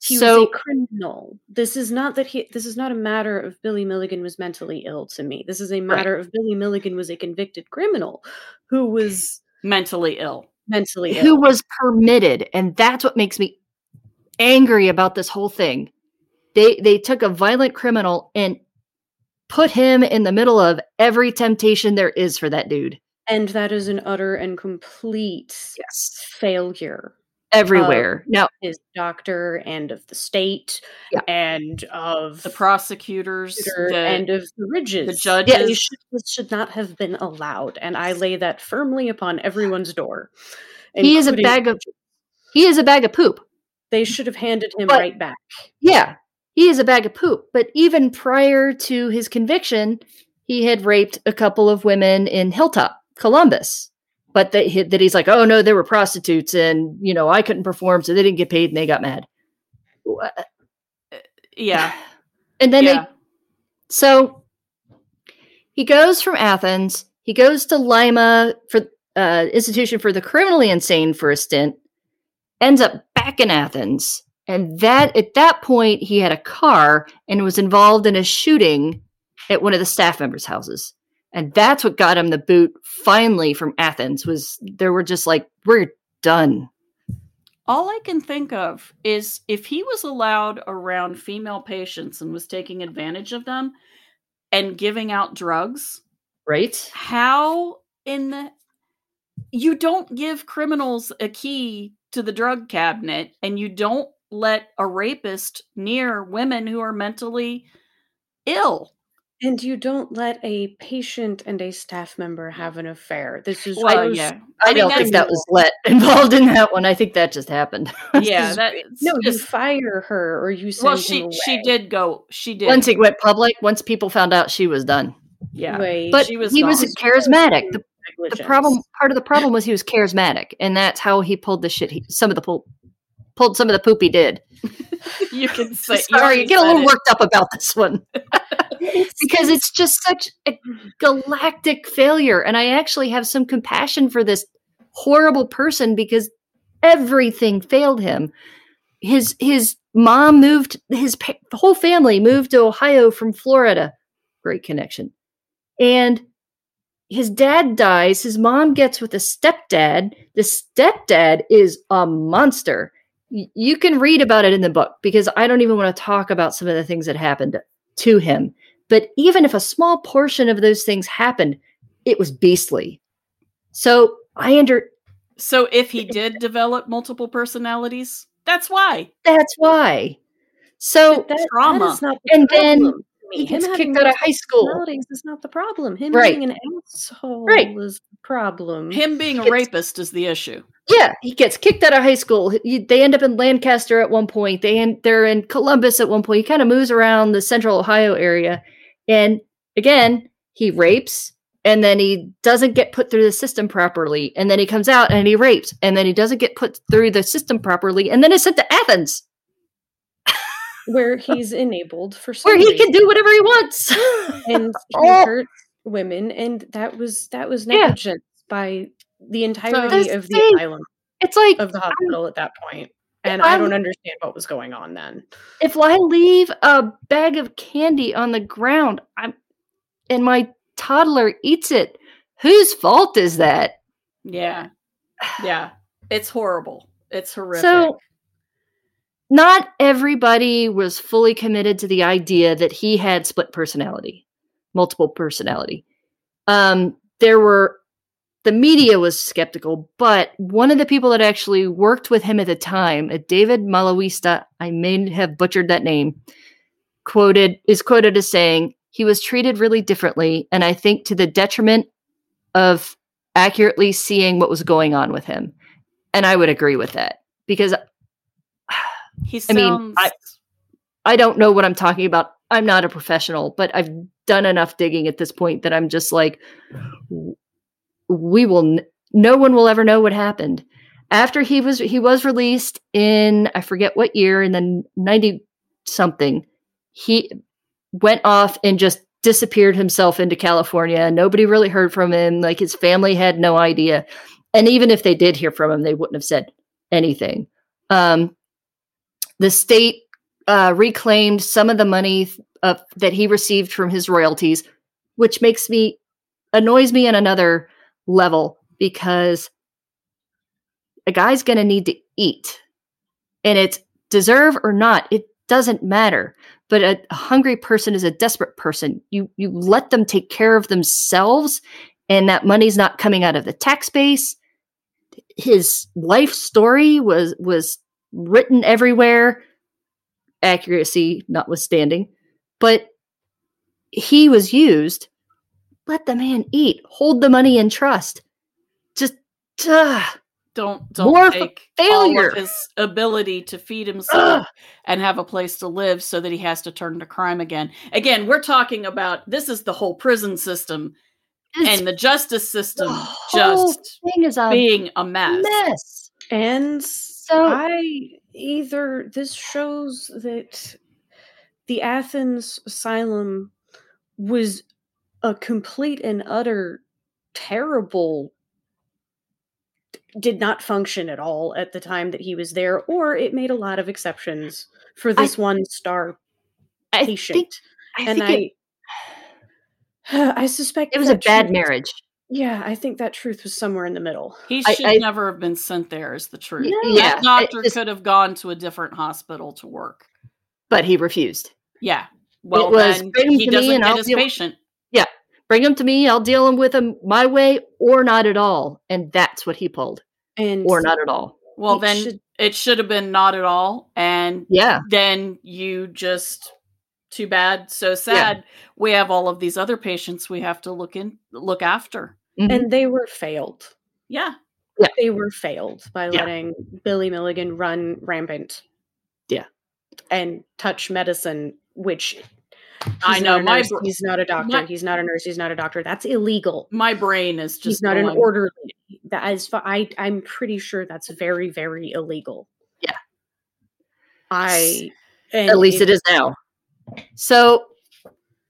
He so was a criminal. This is not that he this is not a matter of Billy Milligan was mentally ill to me. This is a matter of Billy Milligan was a convicted criminal who was Mentally ill. mentally Ill. who was permitted and that's what makes me angry about this whole thing they they took a violent criminal and put him in the middle of every temptation there is for that dude And that is an utter and complete yes failure. everywhere now His doctor and of the state Yeah. and of The prosecutors, the, and of the ridges. judges. They should, this should not have been allowed. And I lay that firmly upon everyone's door. he is a bag of he is a bag of poop They should have handed him But- right back. yeah he is a bag of poop but even prior to his conviction he had raped a couple of women in hilltop columbus but that, he, that he's like oh no they were prostitutes and you know i couldn't perform so they didn't get paid and they got mad Wha- yeah. and then yeah. they so he goes from athens he goes to lima for uh, institution for the criminally insane for a stint ends up back in athens and that at that point he had a car and was involved in a shooting at one of the staff members houses. And that's what got him the boot finally from athens was there were just like we're done. All I can think of is if he was allowed around female patients and was taking advantage of them and giving out drugs, right. how in the you don't give criminals a key to the drug cabinet and you don't let a rapist near women who are mentally ill. And you don't let a patient and a staff member have an affair. This is Well, gross. yeah. i, I mean, don't think that was let involved in that one i think that just happened Yeah, is- that No, you fire her or you send well him she away. she did go she did once it went public, once people found out she was done. yeah. Wait, But She was he was charismatic. The, the problem, part of the problem was he was charismatic, and that's how he pulled the shit. He, some of the pull, pulled some of the poop he did. You can say you Sorry, you get a little it. worked up about this one because it's just such a galactic failure, and I actually have some compassion for this horrible person because everything failed him. His his mom moved his pa- whole family moved to Ohio from Florida. Great connection. And his dad dies. His mom gets with a stepdad. The stepdad is a monster. You can read about it in the book because I don't even want to talk about some of the things that happened to him. But even if a small portion of those things happened, it was beastly. So I under So if he did develop multiple personalities, that's why. that's why. So that, trauma. That not the And then problem to me. he gets Him having kicked out of high school. personalities is not the problem. Him Right. being an asshole Right. is the problem. Him being a rapist is the issue. Yeah, he gets kicked out of high school. He- They end up in Lancaster at one point. They end, they're in Columbus at one point. He kind of moves around the central Ohio area, and again, he rapes, and then he doesn't get put through the system properly, and then he comes out and he rapes, and then he doesn't get put through the system properly, and then is sent to Athens, where he's enabled for where he reason. can do whatever he wants. and he Oh. hurt women, and that was that was Yeah. by the entirety That's of the thing. asylum it's like of the hospital at that point. And I'm- I don't understand what was going on then. if I leave a bag of candy on the ground, I'm and my toddler eats it, whose fault is that? Yeah. Yeah. It's horrible. It's horrific. So not everybody was fully committed to the idea that he had split personality, multiple personality. Um, there were the media was skeptical, but one of the people that actually worked with him at the time, uh, David Malawista, I may have butchered that name, quoted is quoted as saying he was treated really differently, and I think to the detriment of accurately seeing what was going on with him. And I would agree with that because He I mean, I- I don't know what I'm talking about. I'm not a professional, but I've done enough digging at this point that I'm just like, we will, n- no one will ever know what happened. After he was, he was released in, I forget what year, in the 90 something, he went off and just disappeared himself into California. Nobody really heard from him. Like his family had no idea. And even if they did hear from him, they wouldn't have said anything. Um, the state uh, reclaimed some of the money uh, that he received from his royalties, which makes me annoys me on another level because a guy's going to need to eat, and it's deserve or not, it doesn't matter. But a, a hungry person is a desperate person. You you let them take care of themselves, and that money's not coming out of the tax base. His life story was was written everywhere accuracy notwithstanding, but he was used. Let the man eat. Hold the money in trust. Just uh, don't don't more take all failure. of his ability to feed himself Ugh. and have a place to live so that he has to turn to crime again. Again, we're talking about this is the whole prison system this and the justice system whole just thing is a being a mess. mess. And So I either this shows that the Athens asylum was a complete and utter terrible did not function at all at the time that he was there or it made a lot of exceptions for I- this one star I patient think I and think I it, I suspect it was a bad marriage. Yeah, I think that truth was somewhere in the middle. He should I- never have been sent there is the truth. Yeah. Yeah, that doctor just- could have gone to a different hospital to work. but he refused. Yeah. Well, was, then "Bring him he to me doesn't and get I'll his deal- patient. Yeah, bring him to me. I'll deal him with him my way or not at all. And that's what he pulled, And or not at all. Well, It then should- it should have been not at all. And Yeah, then you just too bad, so sad. We have all of these other patients we have to look in look after. Mhm. and they were failed. Yeah. They were failed by Yeah. letting Billy Milligan run rampant. Yeah. And touch medicine, which I know, my br- he's not a doctor. my- he's not a nurse. He's not a doctor. That's illegal. My brain is just he's not an orderly. That is, fi- I I'm pretty sure that's very very illegal. Yeah. I and at least if- it is now. So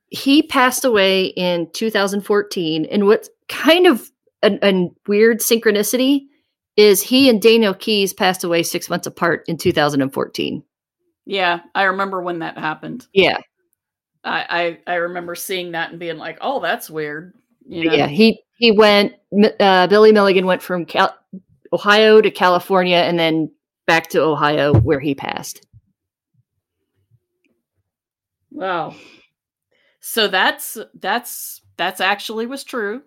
he passed away in 2014. And what's kind of a, a weird synchronicity is he and Daniel Keyes passed away six months apart in 2014. Yeah, I remember when that happened. Yeah. I, I I remember seeing that and being like, "Oh, that's weird." You know? Yeah. He, he went, uh, Billy Milligan went from Cal- Ohio to California and then back to Ohio where he passed. Wow. So that's that's that's actually was true.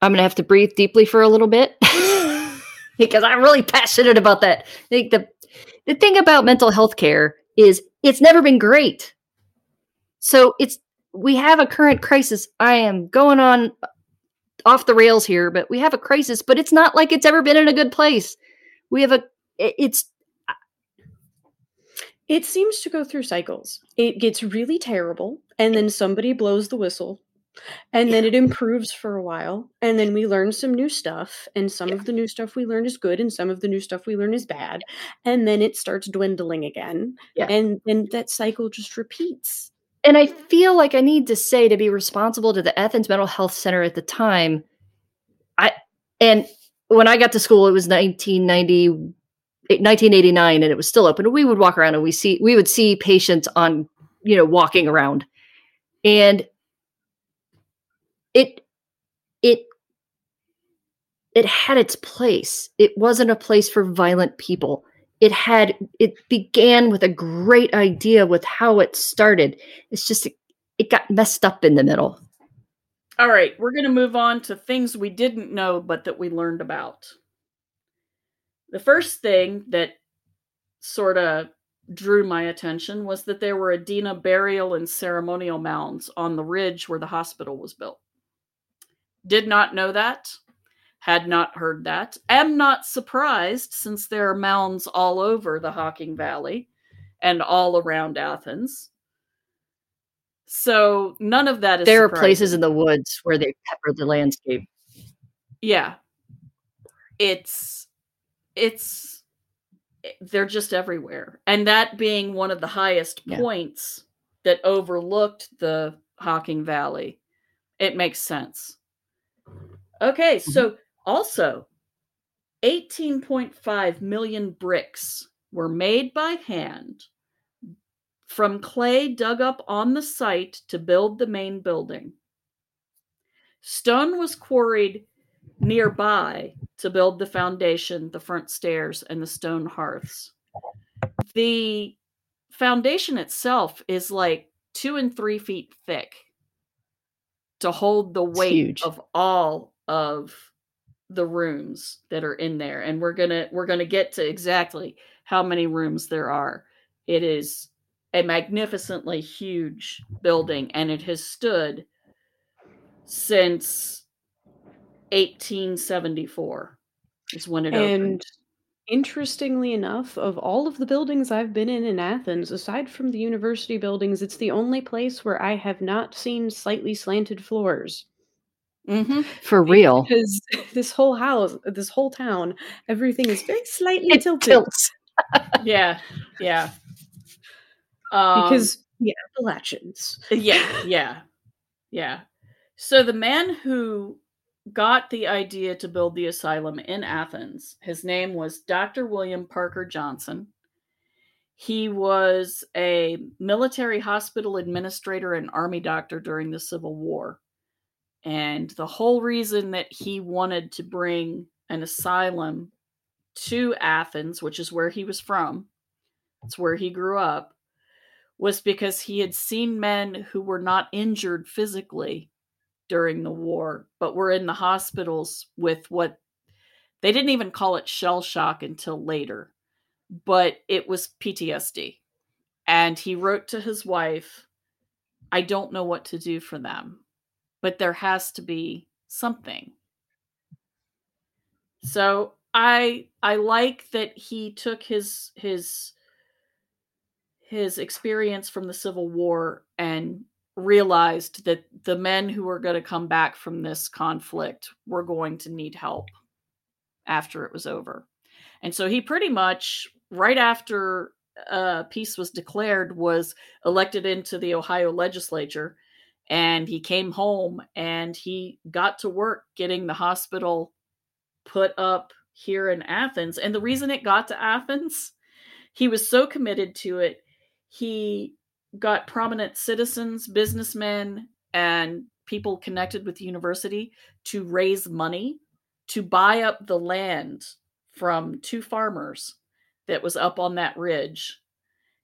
I'm going to have to breathe deeply for a little bit because I'm really passionate about that. I think the the thing about mental health care is it's never been great. So it's we have a current crisis. I am going on uh, off the rails here, but we have a crisis, but it's not like it's ever been in a good place. We have a it's It seems to go through cycles. It gets really terrible, and then somebody blows the whistle, and then it improves for a while, and then we learn some new stuff, and some of the new stuff we learn is good, and some of the new stuff we learn is bad, and then it starts dwindling again, Yeah. and then that cycle just repeats. and I feel like I need to say to be responsible to the Athens Mental Health Center at the time. I and when I got to school, it was 1990, 1989, and it was still open. We would walk around and we see we would see patients on you know walking around, and it it it had its place. It wasn't a place for violent people. It had it began with a great idea with how it started. It's just it, it got messed up in the middle. All right, we're going to move on to things we didn't know but that we learned about. The first thing that sort of drew my attention was that there were Adena burial and ceremonial mounds on the ridge where the hospital was built. Did not know that. Had not heard that. Am not surprised since there are mounds all over the Hocking Valley and all around Athens. So none of that is There are places in the woods where they pepper the landscape. yeah it's it's they're just everywhere. And that being one of the highest Yeah. points that overlooked the hocking valley it makes sense. Okay mm-hmm. so also 18.5 million bricks were made by hand from clay dug up on the site to build the main building. Stone was quarried nearby to build the foundation, the front stairs, and the stone hearths. The foundation itself is like two and three feet thick to hold the weight of all of the rooms that are in there and we're gonna we're gonna get to exactly how many rooms there are it is a magnificently huge building and it has stood since 1874 is when it And opened. interestingly enough, of all of the buildings I've been in in Athens, aside from the university buildings, it's the only place where I have not seen slightly slanted floors. Mhm. For real. Because this whole house, this whole town, everything is very slightly It tilted. tilts. Yeah, yeah. Um, because the Appalachians. yeah, yeah, yeah. So the man who got the idea to build the asylum in Athens, his name was Dr. William Parker Johnson. He was a military hospital administrator and army doctor during the Civil War. And the whole reason that he wanted to bring an asylum to Athens, which is where he was from, it's where he grew up, was because he had seen men who were not injured physically during the war, but were in the hospitals with what they didn't even call it shell shock until later, but it was PTSD. And he wrote to his wife, I don't know what to do for them, but there has to be something. So I I like that he took his his his experience from the Civil War and realized that the men who were going to come back from this conflict were going to need help after it was over. And so he pretty much, right after uh, peace was declared, was elected into the Ohio legislature. And he came home and he got to work getting the hospital put up here in Athens. And the reason it got to Athens, he was so committed to it, he got prominent citizens, businessmen, and people connected with the university to raise money to buy up the land from two farmers that was up on that ridge.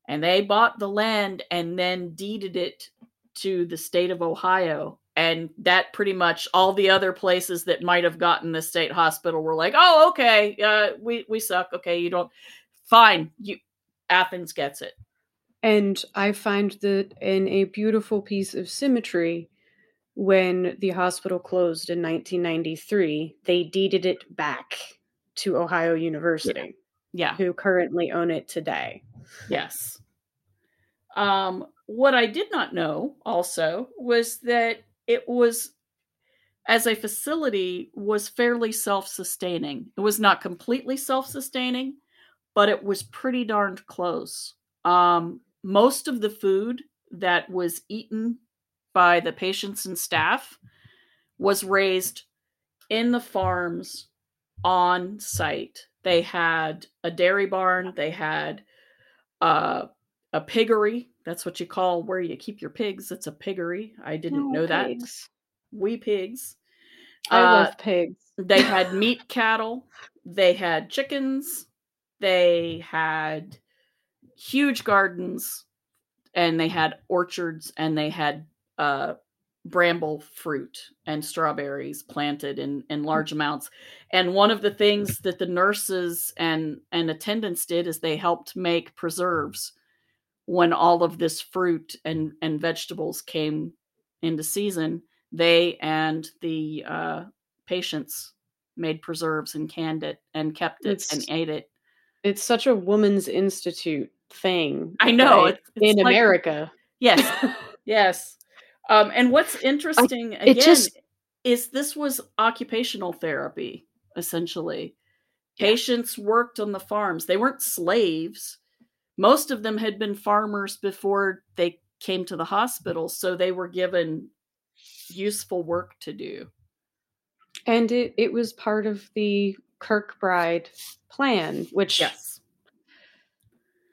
And they bought the land and then deeded it to the state of Ohio. And that pretty much all the other places that might have gotten the state hospital were like, oh, okay, uh, we, we suck. Okay, you don't, fine. You, Athens gets it. And I find that in a beautiful piece of symmetry, when the hospital closed in 1993, they deeded it back to Ohio University, Yeah. who currently own it today. Yes. Um, what I did not know also was that it was as a facility was fairly self-sustaining. It was not completely self-sustaining, but it was pretty darned close. Um, most of the food that was eaten by the patients and staff was raised in the farms on site. They had a dairy barn, they had uh, a piggery. That's what you call where you keep your pigs. It's a piggery. I didn't Oh, know that. We pigs. I Uh, love pigs. they had meat cattle, they had chickens, they had huge gardens, and they had orchards, and they had uh, bramble fruit and strawberries planted in, in large amounts. And one of the things that the nurses and, and attendants did is they helped make preserves when all of this fruit and, and vegetables came into season. they and the uh, patients made preserves and canned it and kept it It's- and ate it. It's such a woman's institute thing. I know, right, it's- it's in like- America. Yes, yes. Um, and what's interesting it again just- is this was occupational therapy essentially. Yeah. Patients worked on the farms. They weren't slaves. Most of them had been farmers before they came to the hospital, so they were given useful work to do. and it, it was part of the Kirkbride plan, which Yes.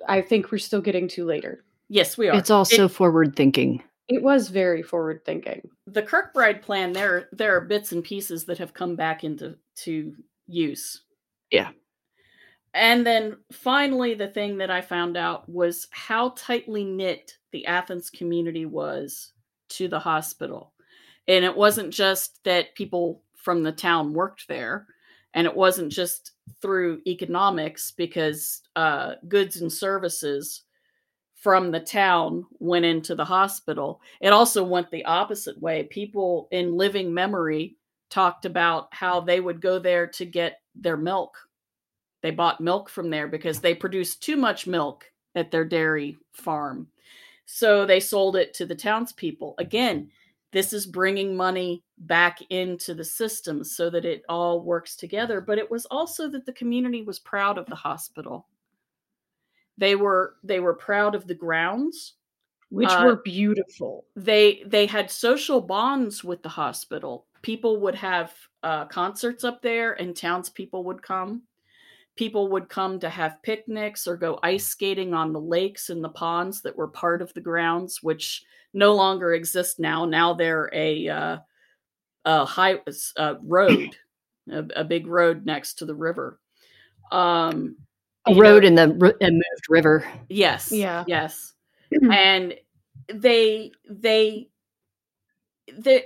I think we're still getting to later. Yes, we are. It's also It- forward thinking. It was very forward thinking. the Kirkbride plan. There, there are bits and pieces that have come back into to use. Yeah. And then finally, the thing that I found out was how tightly knit the Athens community was to the hospital. And it wasn't just that people from the town worked there, and it wasn't just through economics because uh, goods and services from the town went into the hospital. It also went the opposite way. People in living memory talked about how they would go there to get their milk. They bought milk from there because they produced too much milk at their dairy farm. So they sold it to the townspeople. Again, this is bringing money back into the system so that it all works together. But it was also that the community was proud of the hospital. They were they were proud of the grounds Which Uh, were beautiful. they they had social bonds with the hospital. People would have uh, concerts up there, and townspeople would come. People would come to have picnics or go ice skating on the lakes and the ponds that were part of the grounds, which no longer exist now. Now they're a uh, a high uh, road, a, a big road next to the river. Um, A you know- road in the ri- a moved river. Yes. Yeah. Yes. and they they there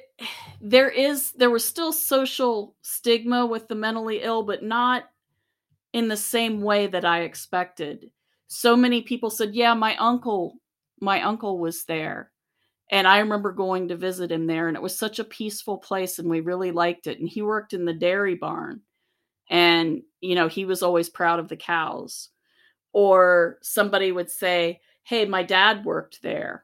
there is there was still social stigma with the mentally ill but not in the same way that I expected. So many people said, "Yeah, my uncle my uncle was there." And I remember going to visit him there and it was such a peaceful place and we really liked it and he worked in the dairy barn. And you know, he was always proud of the cows. Or somebody would say, hey my dad worked there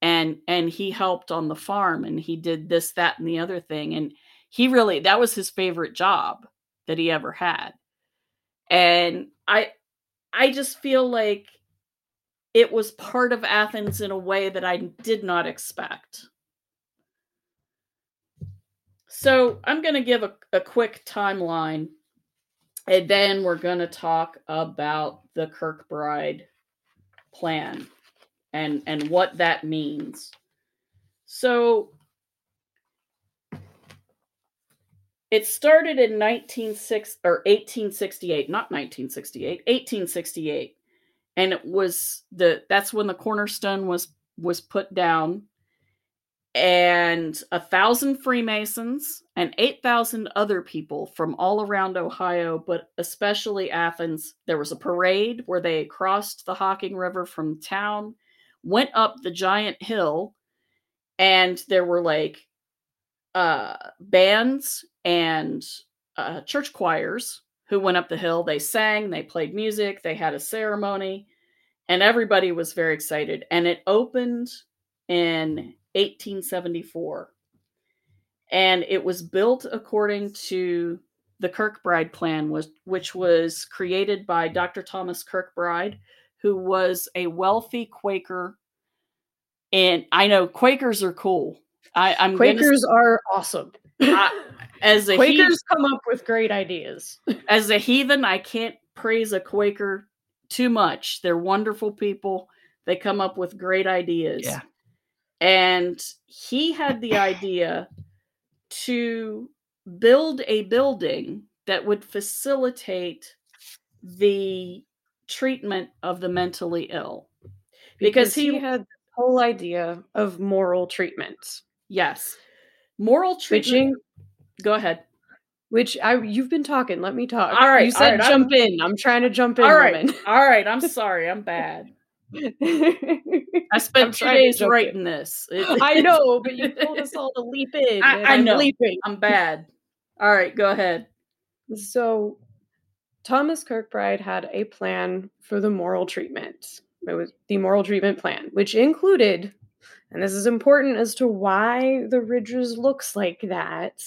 and and he helped on the farm and he did this that and the other thing and he really that was his favorite job that he ever had and i i just feel like it was part of athens in a way that i did not expect so i'm going to give a, a quick timeline and then we're going to talk about the kirkbride plan and and what that means. So it started in 196 or 1868, not 1968, 1868. And it was the that's when the cornerstone was was put down and a thousand Freemasons and 8,000 other people from all around Ohio, but especially Athens. There was a parade where they crossed the Hocking River from town, went up the giant hill, and there were like uh, bands and uh, church choirs who went up the hill. They sang, they played music, they had a ceremony, and everybody was very excited. And it opened in 1874. And it was built according to the Kirkbride plan, was, which was created by Dr. Thomas Kirkbride, who was a wealthy Quaker. And I know Quakers are cool. I, I'm gonna- Quakers are awesome. I- as a Quakers heathen, come up with great ideas. as a heathen, I can't praise a Quaker too much. They're wonderful people. They come up with great ideas. Yeah. And he had the idea to build a building that would facilitate the treatment of the mentally ill. Because he- had the whole idea of moral treatment. Yes. Moral treatment. Go ahead. which I you've been talking. Let me talk. All right, you said all right, jump in. I'm trying to jump in. All right. woman. All right. I'm sorry. I'm bad. I spent two days writing this. I know, but you told us all to leap in. I, I I'm know. leaping. I'm bad. All right, go ahead. So, Thomas Kirkbride had a plan for the moral treatment. It was the moral treatment plan, which included, and this is important as to why the Ridges looks like that,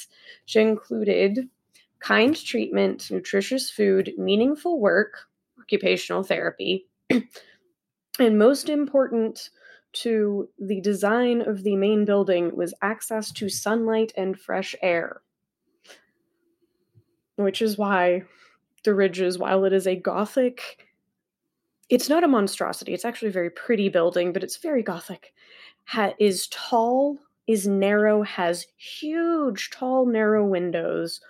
which included kind treatment, nutritious food, meaningful work, occupational therapy, and most important to the design of the main building was access to sunlight and fresh air. Which is why the Ridges, while it is a gothic, it's not a monstrosity. It's actually a very pretty building, but it's very gothic. Ha- is tall, is narrow, has huge, tall, narrow windows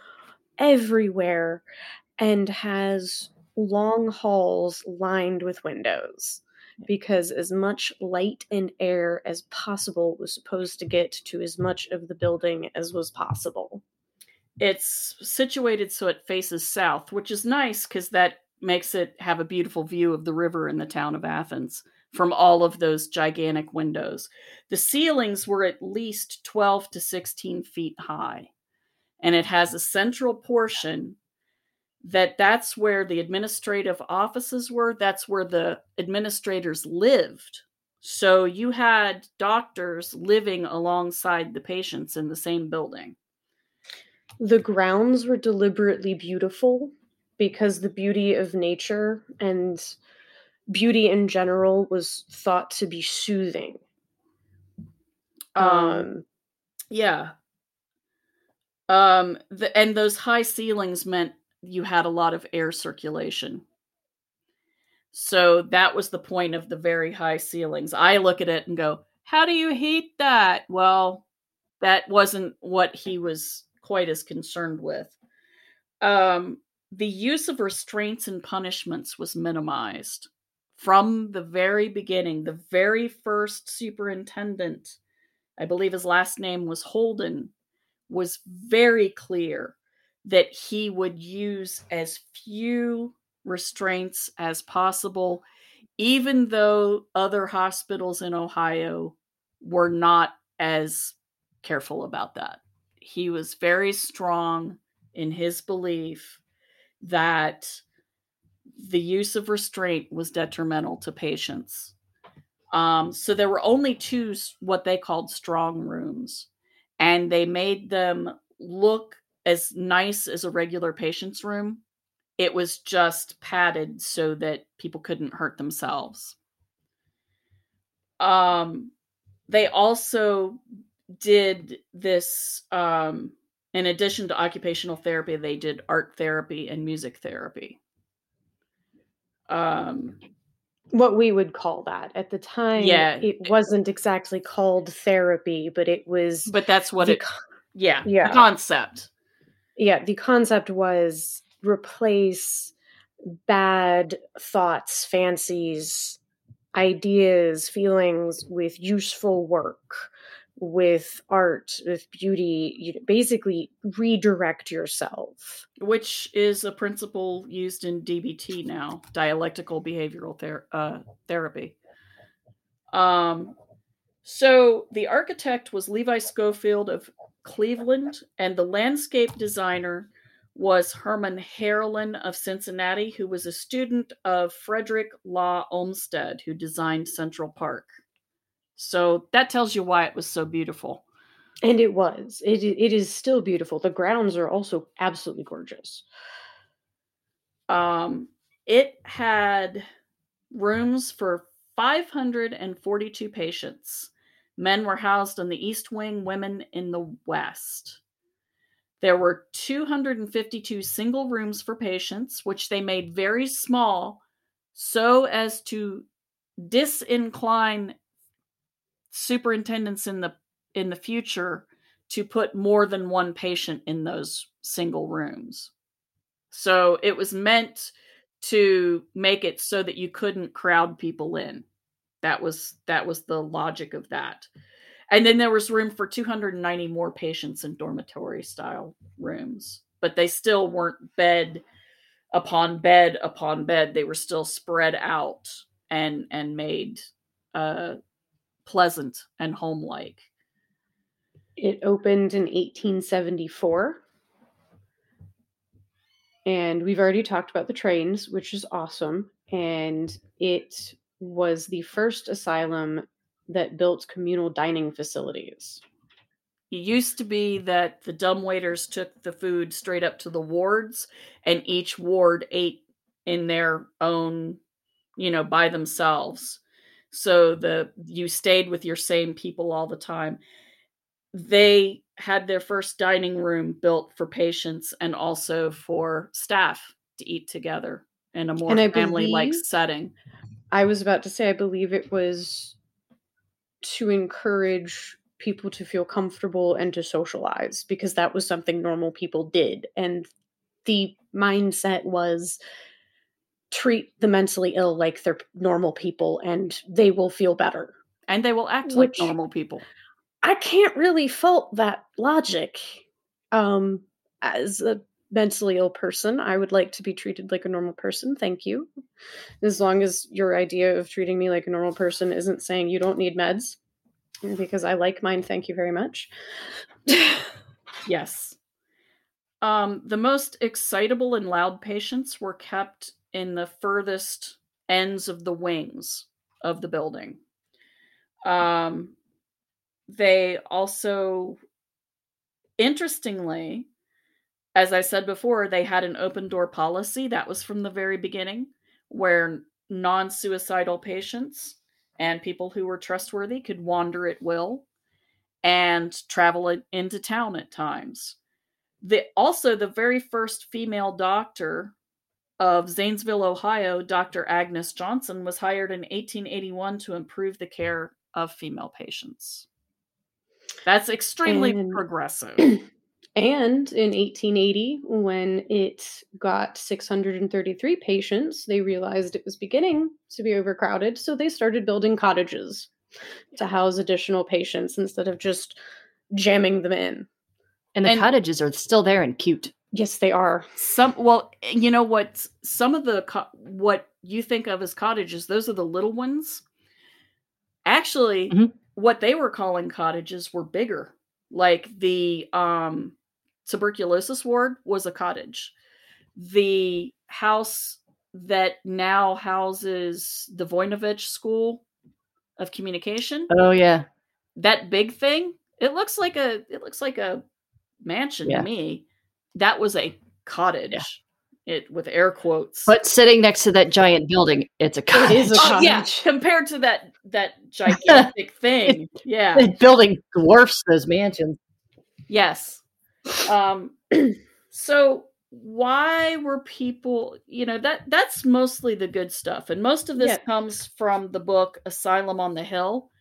everywhere, and has long halls lined with windows because as much light and air as possible was supposed to get to as much of the building as was possible. It's situated so it faces south, which is nice because that makes it have a beautiful view of the river in the town of Athens from all of those gigantic windows. The ceilings were at least 12 to 16 feet high, and it has a central portion that that's where the administrative offices were. That's where the administrators lived. So you had doctors living alongside the patients in the same building. The grounds were deliberately beautiful because the beauty of nature and beauty in general was thought to be soothing. um, Um, yeah. Um the, and those high ceilings meant you had a lot of air circulation. So that was the point of the very high ceilings. I look at it and go how do you heat that? Well that wasn't what he was quite as concerned with. Um the use of restraints and punishments was minimized from the very beginning the very first superintendent i believe his last name was holden was very clear that he would use as few restraints as possible, even though other hospitals in Ohio were not as careful about that. He was very strong in his belief that the use of restraint was detrimental to patients. Um, so there were only two what they called strong rooms, and they made them look as nice as a regular patient's room. It was just padded so that people couldn't hurt themselves. Um, they also did this um, in addition to occupational therapy, they did art therapy and music therapy. Um, what we would call that at the time, Yeah. it wasn't exactly called therapy, but it was. but that's what the it, yeah, Yeah. the concept. yeah, the concept was replace bad thoughts, fancies, ideas, feelings with useful work, with art, with beauty. You basically redirect yourself. which is a principle used in DBT now, dialectical behavioral ther- uh, therapy. Um, so the architect was Levi Scofield of Cleveland, and the landscape designer was Herman Haerlin of Cincinnati, who was a student of Frederick Law Olmsted, who designed Central Park. So that tells you why it was so beautiful. And it was. It, it is still beautiful. The grounds are also absolutely gorgeous. Um, it had rooms for 542 patients. Men were housed on the east wing, women in the west. There were 252 single rooms for patients, which they made very small so as to disincline superintendents in the in the future to put more than one patient in those single rooms. So it was meant to make it so that you couldn't crowd people in. That was that was the logic of that. And then there was room for 290 more patients in dormitory style rooms, but they still weren't bed upon bed upon bed. They were still spread out and and made uh, pleasant and homelike. It opened in 1874. And we've already talked about the trains, which is awesome. And it was the first asylum that built communal dining facilities. It used to be that the dumb waiters took the food straight up to the wards, and each ward ate in their own, you know, by themselves. So the you stayed with your same people all the time. Mm-hmm. They had their first dining room built for patients and also for staff to eat together in a more family like setting. I was about to say, I believe it was to encourage people to feel comfortable and to socialize because that was something normal people did. And the mindset was treat the mentally ill like they're normal people and they will feel better. And they will act Which, like normal people. I can't really fault that logic. Um, as a mentally ill person, I would like to be treated like a normal person. Thank you. As long as your idea of treating me like a normal person isn't saying you don't need meds, because I like mine. Thank you very much. yes. Um, the most excitable and loud patients were kept in the furthest ends of the wings of the building. Um, they also, interestingly, as I said before, they had an open door policy that was from the very beginning where non suicidal patients and people who were trustworthy could wander at will and travel into town at times. The, also, the very first female doctor of Zanesville, Ohio, Dr. Agnes Johnson, was hired in 1881 to improve the care of female patients. That's extremely and, progressive. And in 1880, when it got 633 patients, they realized it was beginning to be overcrowded. So they started building cottages to house additional patients instead of just jamming them in. And the and, cottages are still there and cute. Yes, they are. Some well, you know what? Some of the co- what you think of as cottages, those are the little ones. Actually, mm-hmm what they were calling cottages were bigger. Like the um, tuberculosis ward was a cottage. The house that now houses the Voinovich School of Communication. Oh yeah. That big thing, it looks like a it looks like a mansion yeah. to me. That was a cottage. Yeah it with air quotes. But sitting next to that giant building, it's a cottage. It is a cottage. Oh, yeah, compared to that that gigantic thing. Yeah. The building dwarfs those mansions. Yes. Um so why were people, you know, that that's mostly the good stuff. And most of this yeah. comes from the book Asylum on the Hill,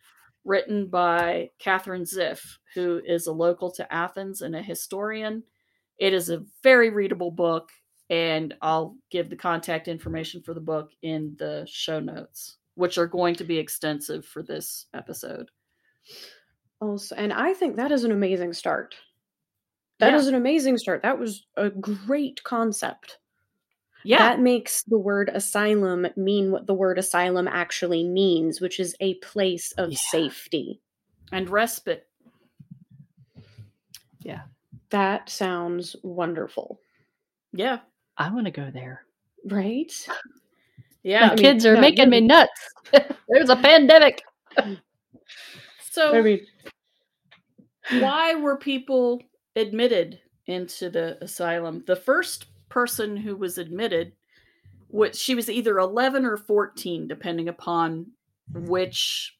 written by Katherine Ziff, who is a local to Athens and a historian. It is a very readable book and I'll give the contact information for the book in the show notes, which are going to be extensive for this episode. Also, and I think that is an amazing start. That yeah. is an amazing start. That was a great concept. Yeah. That makes the word asylum mean what the word asylum actually means, which is a place of yeah. safety and respite. Yeah. That sounds wonderful. Yeah. I want to go there. Right? Yeah. The kids mean, are no, making me nuts. There's a pandemic. So, I mean, why were people admitted into the asylum? The first person who was admitted, which she was either 11 or 14, depending upon which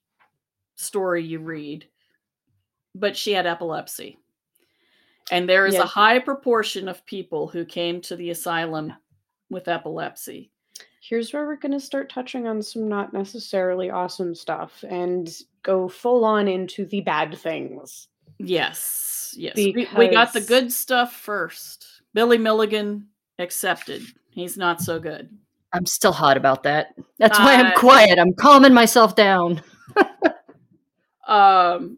story you read, but she had epilepsy. And there is a high proportion of people who came to the asylum with epilepsy. Here's where we're going to start touching on some not necessarily awesome stuff and go full on into the bad things. Yes. Yes. Because... We, we got the good stuff first. Billy Milligan accepted. He's not so good. I'm still hot about that. That's uh, why I'm quiet. I'm calming myself down. um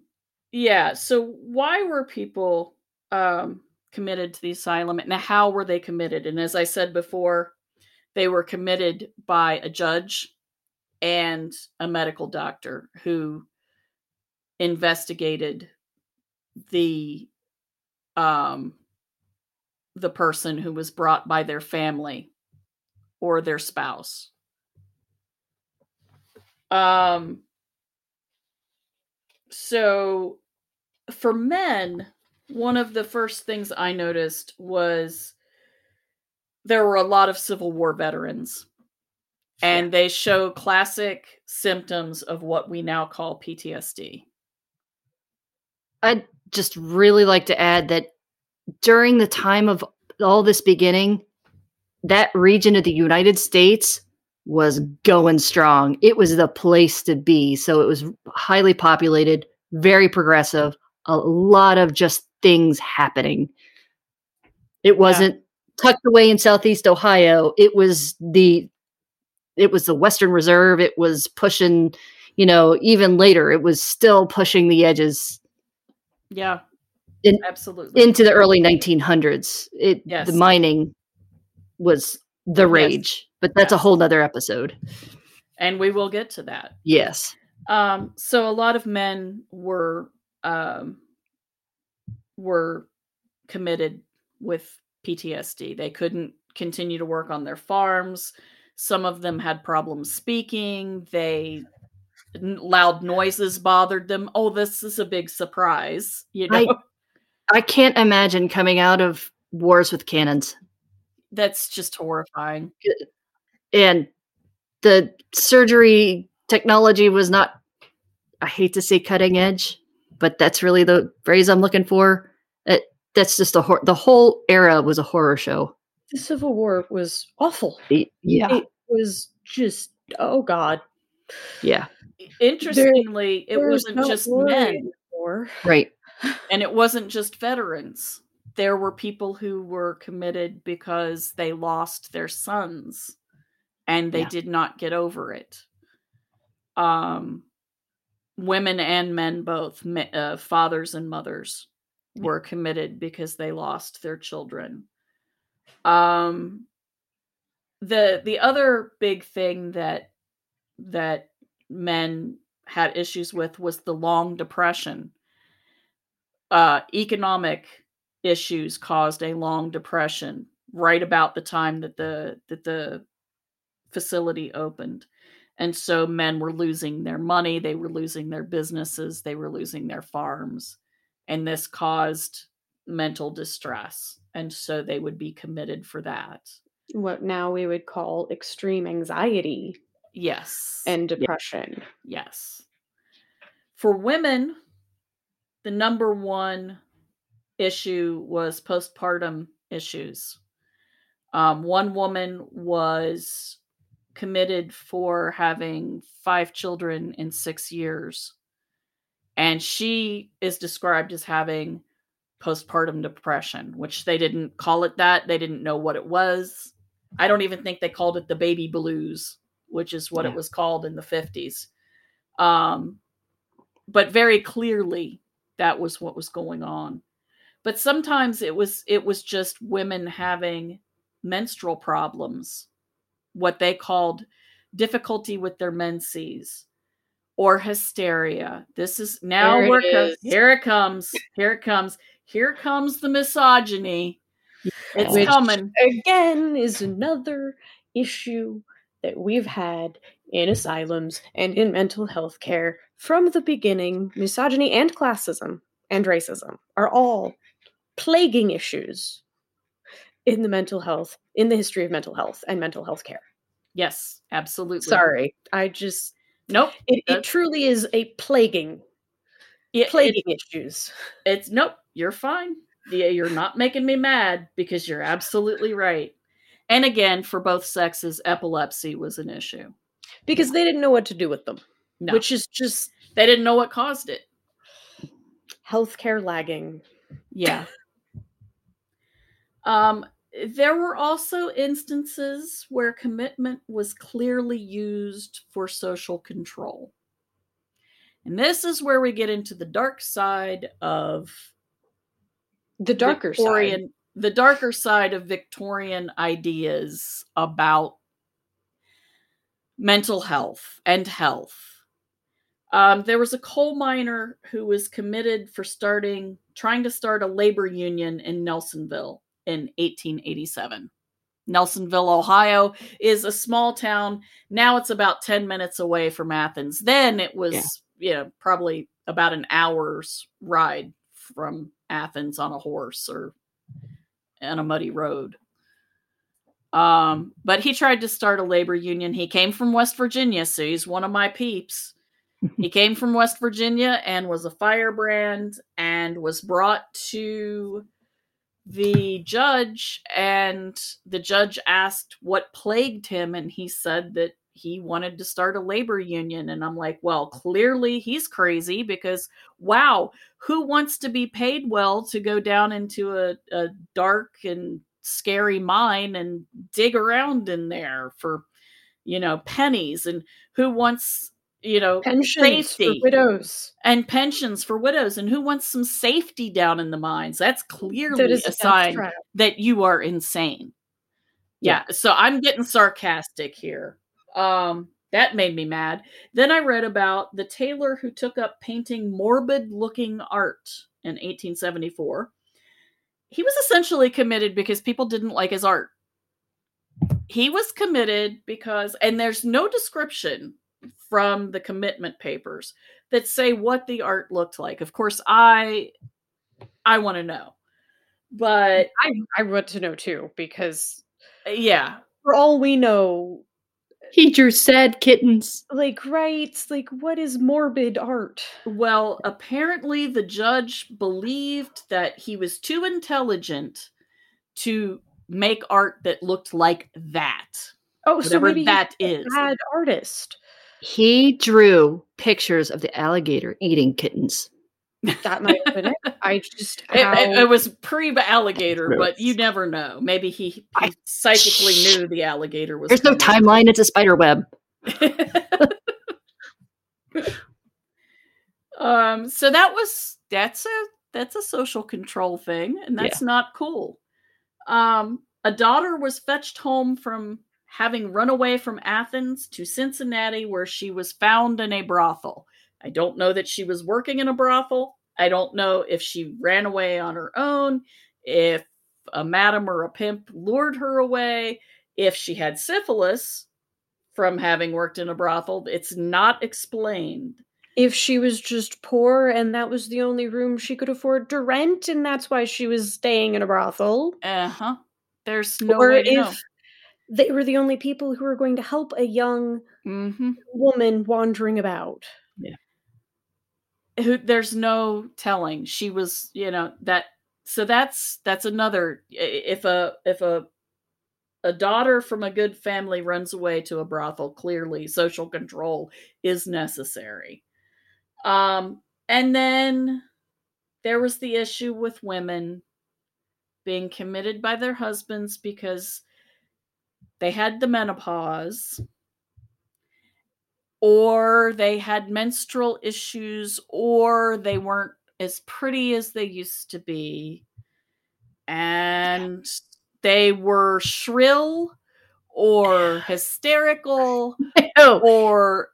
yeah, so why were people um, committed to the asylum and how were they committed? And as I said before, they were committed by a judge and a medical doctor who investigated the um the person who was brought by their family or their spouse um so for men one of the first things i noticed was there were a lot of civil war veterans and they show classic symptoms of what we now call PTSD. I'd just really like to add that during the time of all this beginning, that region of the United States was going strong. It was the place to be. So it was highly populated, very progressive, a lot of just things happening. It wasn't yeah. tucked away in Southeast Ohio. It was the it was the Western Reserve. It was pushing, you know, even later, it was still pushing the edges. Yeah, in, absolutely into the early 1900s. It yes. the mining was the rage, yes. but that's yes. a whole nother episode. And we will get to that. Yes. Um, so a lot of men were um, were committed with PTSD. They couldn't continue to work on their farms some of them had problems speaking. They loud noises bothered them. Oh, this is a big surprise. You know, I, I can't imagine coming out of wars with cannons. That's just horrifying. And the surgery technology was not, I hate to say cutting edge, but that's really the phrase I'm looking for. It, that's just a hor- the whole era was a horror show the Civil War was awful. Yeah. It was just, oh God. Yeah. Interestingly, there, it wasn't no just men. Anymore. Right. And it wasn't just veterans. There were people who were committed because they lost their sons and they yeah. did not get over it. Um, women and men both, uh, fathers and mothers, were committed because they lost their children. Um, the the other big thing that that men had issues with was the long depression. Uh, economic issues caused a long depression right about the time that the that the facility opened. And so men were losing their money, they were losing their businesses, they were losing their farms. And this caused mental distress and so they would be committed for that. What now we would call extreme anxiety yes. and depression. Yes. For women the number one issue was postpartum issues. Um, one woman was committed for having five children in six years and she is described as having postpartum depression, which they didn't call it that. They didn't know what it was. I don't even think they called it the baby blues, which is what yeah. it was called in the 50s. Um, but very clearly that was what was going on. But sometimes it was it was just women having menstrual problems, what they called difficulty with their menses or hysteria. This is now we're here it comes. Here it comes here comes the misogyny. It's Which, coming. Again, is another issue that we've had in asylums and in mental health care from the beginning. Misogyny and classism and racism are all plaguing issues in the mental health, in the history of mental health and mental health care. Yes, absolutely. Sorry. I just. Nope. It, it truly is a plaguing, it, plaguing it, issues. It's nope you're fine. Yeah, you're not making me mad because you're absolutely right. And again, for both sexes, epilepsy was an issue because they didn't know what to do with them, no. which is just they didn't know what caused it. Healthcare lagging. Yeah. um, there were also instances where commitment was clearly used for social control. And this is where we get into the dark side of the darker Victorian, side. the darker side of Victorian ideas about mental health and health. Um, there was a coal miner who was committed for starting, trying to start a labor union in Nelsonville in 1887. Nelsonville, Ohio is a small town. Now it's about 10 minutes away from Athens. Then it was, yeah. you know, probably about an hour's ride from Athens on a horse or on a muddy road. Um, but he tried to start a labor union. He came from West Virginia, so he's one of my peeps. he came from West Virginia and was a firebrand and was brought to the judge and the judge asked what plagued him and he said that he wanted to start a labor union. And i'm like well clearly he's crazy because wow who wants to be paid well to go down into a, a dark and scary mine and dig around in there for you know pennies? And who wants you know pensions safety for widows. and pensions for widows and who wants some safety down in the mines? That's clearly that a sign that you are insane. Yeah. yeah so i'm getting sarcastic here. Um that made me mad. Then i read about the tailor who took up painting morbid looking art in 1874 he was essentially committed because people didn't like his art. He was committed because, and there's no description from the commitment papers that say what the art looked like. Of course, I I want to know, but I I want to know too because yeah, for all we know, he drew sad kittens. Like, right? Like, what is morbid art? Well, apparently the judge believed that he was too intelligent to make art that looked like that. Oh, so maybe that is bad artist. He drew pictures of the alligator eating kittens. That might have been it. I just how... it, it, was pre alligator, but you never know. Maybe he, he I... psychically knew the alligator was. There's coming. no timeline. It's a spider web. um. So that was that's a that's a social control thing, and that's yeah. not cool. Um. A daughter was fetched home from having run away from Athens to Cincinnati, where she was found in a brothel. I don't know that she was working in a brothel. I don't know if she ran away on her own, if a madam or a pimp lured her away, if she had syphilis from having worked in a brothel. It's not explained. If she was just poor and that was the only room she could afford to rent, and that's why she was staying in a brothel. Uh huh. There's no or way to if know. They were the only people who were going to help a young mm-hmm. woman wandering about. Yeah who there's no telling she was you know that so that's that's another if a if a a daughter from a good family runs away to a brothel clearly social control is necessary um and then there was the issue with women being committed by their husbands because they had the menopause or they had menstrual issues, or they weren't as pretty as they used to be, and they were shrill or hysterical, oh. or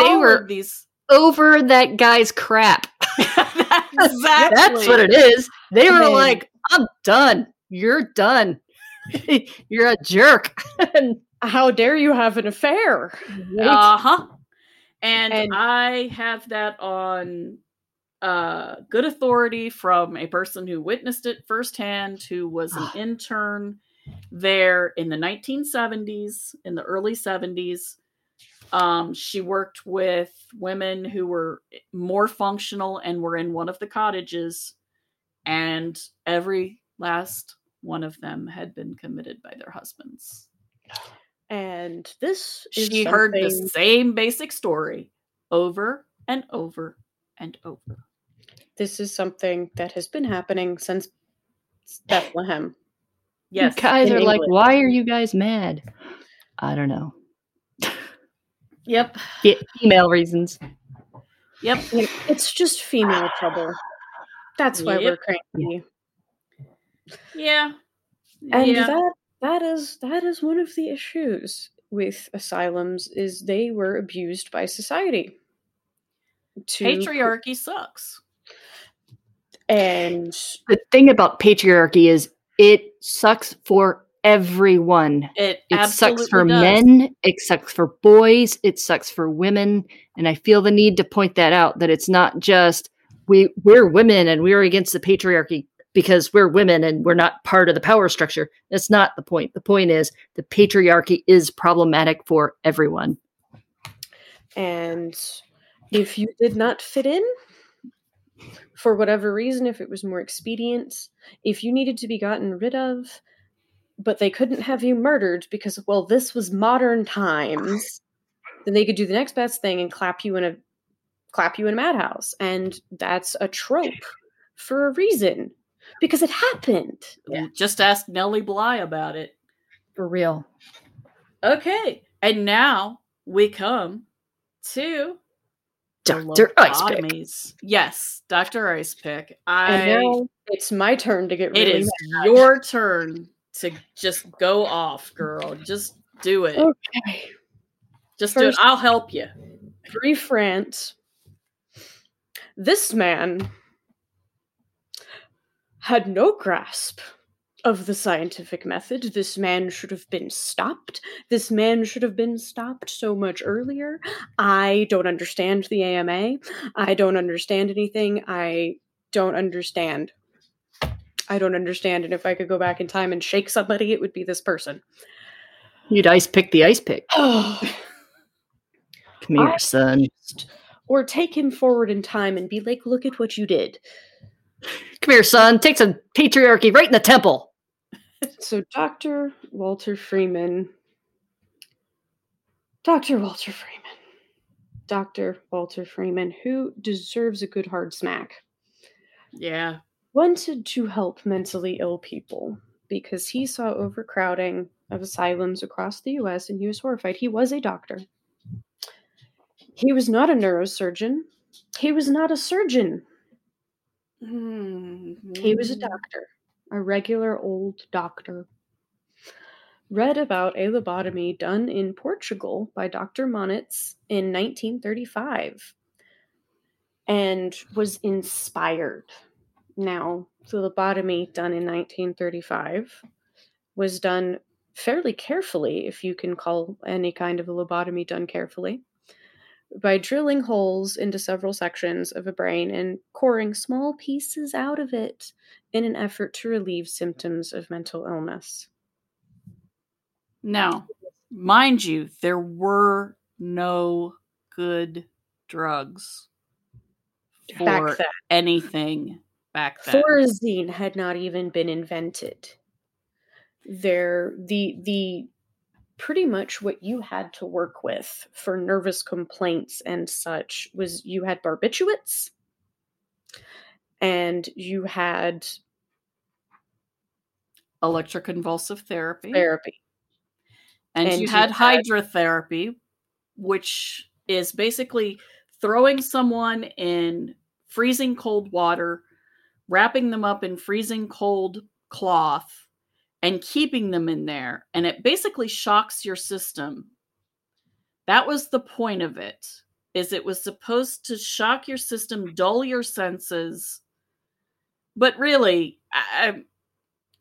they were these over that guy's crap. exactly. That's what it is. They were Man. like, I'm done. You're done. You're a jerk. How dare you have an affair? Right? Uh huh. And, and, I have that on uh, good authority from a person who witnessed it firsthand, who was an intern there in the 1970s, in the early 70s. Um, she worked with women who were more functional and were in one of the cottages, and every last one of them had been committed by their husbands. And this she heard the same basic story over and over and over. This is something that has been happening since Bethlehem. Yes. You guys are England. like, why are you guys mad? I don't know. Yep. female reasons. Yep. It's just female trouble. That's why yep. we're cranky. Yeah. And yeah. that that is that is one of the issues with asylums is they were abused by society. To, Patriarchy sucks. and The thing about patriarchy is it sucks for everyone. It, It absolutely sucks for does. men, it sucks for boys, it sucks for women, and I feel the need to point that out that it's not just we we're women and we're against the patriarchy because we're women and we're not part of the power structure. That's not the point. The point is the patriarchy is problematic for everyone. And if you did not fit in, for whatever reason, if it was more expedient, if you needed to be gotten rid of, but they couldn't have you murdered because, well, this was modern times, then they could do the next best thing and clap you in a clap you in a madhouse. And that's a trope for a reason. Because it happened. Just ask Nellie Bly about it. For real. Okay, and now we come to Dr. Icepick. Yes, Doctor Icepick. And I. now it's my turn to get It really is your turn to just go off, girl. Just do it. Okay. just do it. I'll help you. brief rant. This man had no grasp of the scientific method. This man should have been stopped. This man should have been stopped so much earlier. I don't understand the AMA. I don't understand anything. I don't understand. I don't understand. And if I could go back in time and shake somebody, it would be this person. You'd ice pick the ice pick. Oh. Come here, I- son. or take him forward in time and be like, look at what you did. Come here, son. Take some patriarchy right in the temple. So, Dr. Walter Freeman. Dr. Walter Freeman. Dr. Walter Freeman, who deserves a good hard smack, Yeah. wanted to help mentally ill people because he saw overcrowding of asylums across the US and he was horrified. He was a doctor. He was not a neurosurgeon. He was not a surgeon. Hmm, he was a hmm. doctor, a regular old doctor. Read about a lobotomy done in Portugal by Dr. Moniz in 1935 and was inspired. Now, the lobotomy done in 1935 was done fairly carefully, if you can call any kind of a lobotomy done carefully by drilling holes into several sections of a brain and coring small pieces out of it in an effort to relieve symptoms of mental illness. Now, mind you, there were no good drugs for Back anything back then. Thorazine had not even been invented. There, the the pretty much what you had to work with for nervous complaints and such was you had barbiturates and you had Electroconvulsive therapy. therapy. and, And you you had had- hydrotherapy, which is basically throwing someone in freezing cold water, wrapping them up in freezing cold cloth, and keeping them in there. And it basically shocks your system. That was the point of it. Is it was supposed to shock your system, dull your senses. But really, I,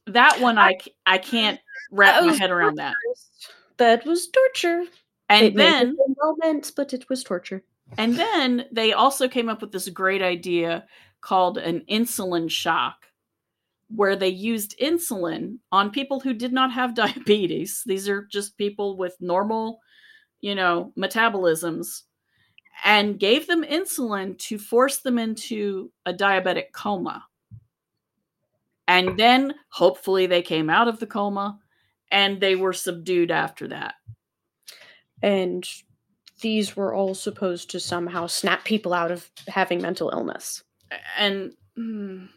that one I, I can't wrap my head around that. That was torture. And it then meant, but it was torture. and then they also came up with this great idea called an insulin shock where they used insulin on people who did not have diabetes. These are just people with normal, you know, metabolisms and gave them insulin to force them into a diabetic coma. And then hopefully they came out of the coma and they were subdued after that. And these were all supposed to somehow snap people out of having mental illness. and mm,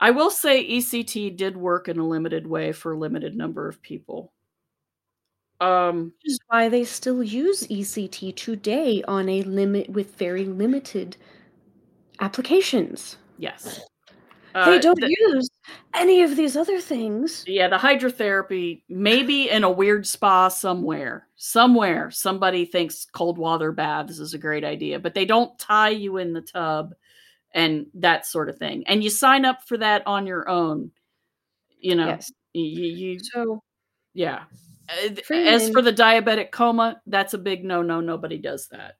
I will say ECT did work in a limited way for a limited number of people. Um, Which is why they still use ECT today on a limit with very limited applications. yes. they Uh, don't th- use any of these other things. Yeah, the hydrotherapy, maybe in a weird spa somewhere. Somewhere, somebody thinks cold water baths is a great idea, but they don't tie you in the tub and that sort of thing. And you sign up for that on your own. You know, Yes. you, you So yeah. Uh, As for the diabetic coma, that's a big no no. Nobody does that.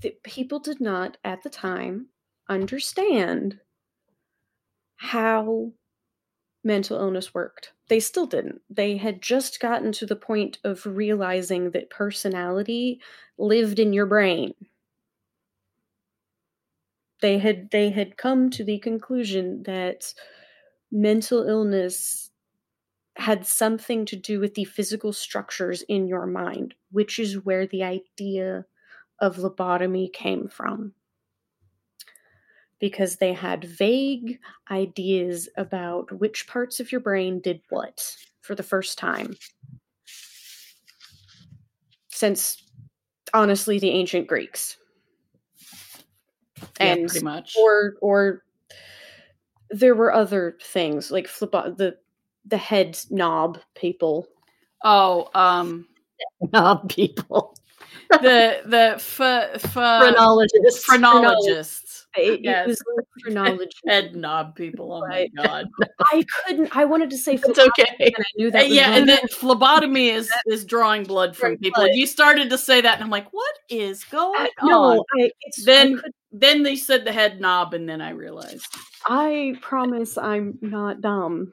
the people did not at the time understand how mental illness worked. They still didn't. They had just gotten to the point of realizing that personality lived in your brain. They had they had come to the conclusion that mental illness had something to do with the physical structures in your mind, which is where the idea of lobotomy came from. Because they had vague ideas about which parts of your brain did what for the first time. Since, honestly, the ancient Greeks. Yeah, And pretty much. or or there were other things like flip the the head knob people oh, um, Knob people. the the f- f- Phrenologists. phrenologists, it, Yes. it was phrenology head knob people. Oh my god. i couldn't i wanted to say It's okay. and i knew that Uh, yeah, and then phlebotomy is is drawing blood from people. blood. You started to say that, and I'm like, what is going I- on? no I, it's, Then- I, could, Then they said the head knob, and then I realized, I promise i'm not dumb.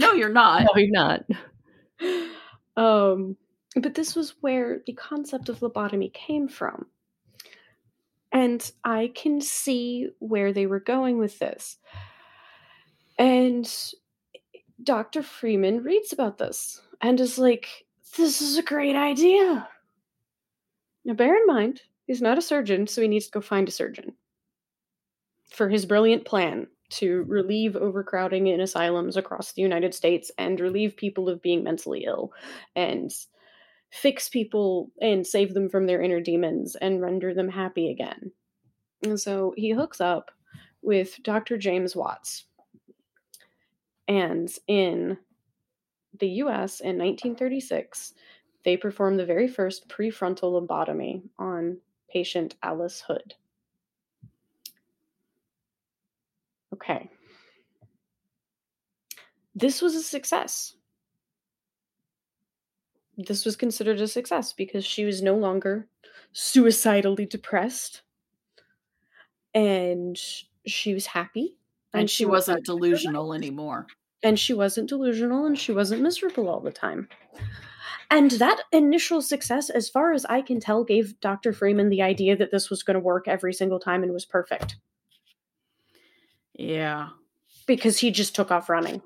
No, you're not. No, you're not. um but this was where the concept of lobotomy came from. And i can see where they were going with this. And dr freeman reads about this and is like this is a great idea. Now bear in mind he's not a surgeon so he needs to go find a surgeon for his brilliant plan to relieve overcrowding in asylums across the United States and relieve people of being mentally ill and fix people and save them from their inner demons and render them happy again. And so he hooks up with Dr. James Watts. And in the US in 1936, they performed the very first prefrontal lobotomy on patient Alice Hood. Okay. This was a success. This was considered a success because she was no longer suicidally depressed and she was happy And she went wasn't to delusional anymore. and she wasn't delusional and she wasn't miserable all the time. And that initial success, as far as I can tell, gave Dr. Freeman the idea that this was going to work every single time and was perfect Yeah. because he just took off running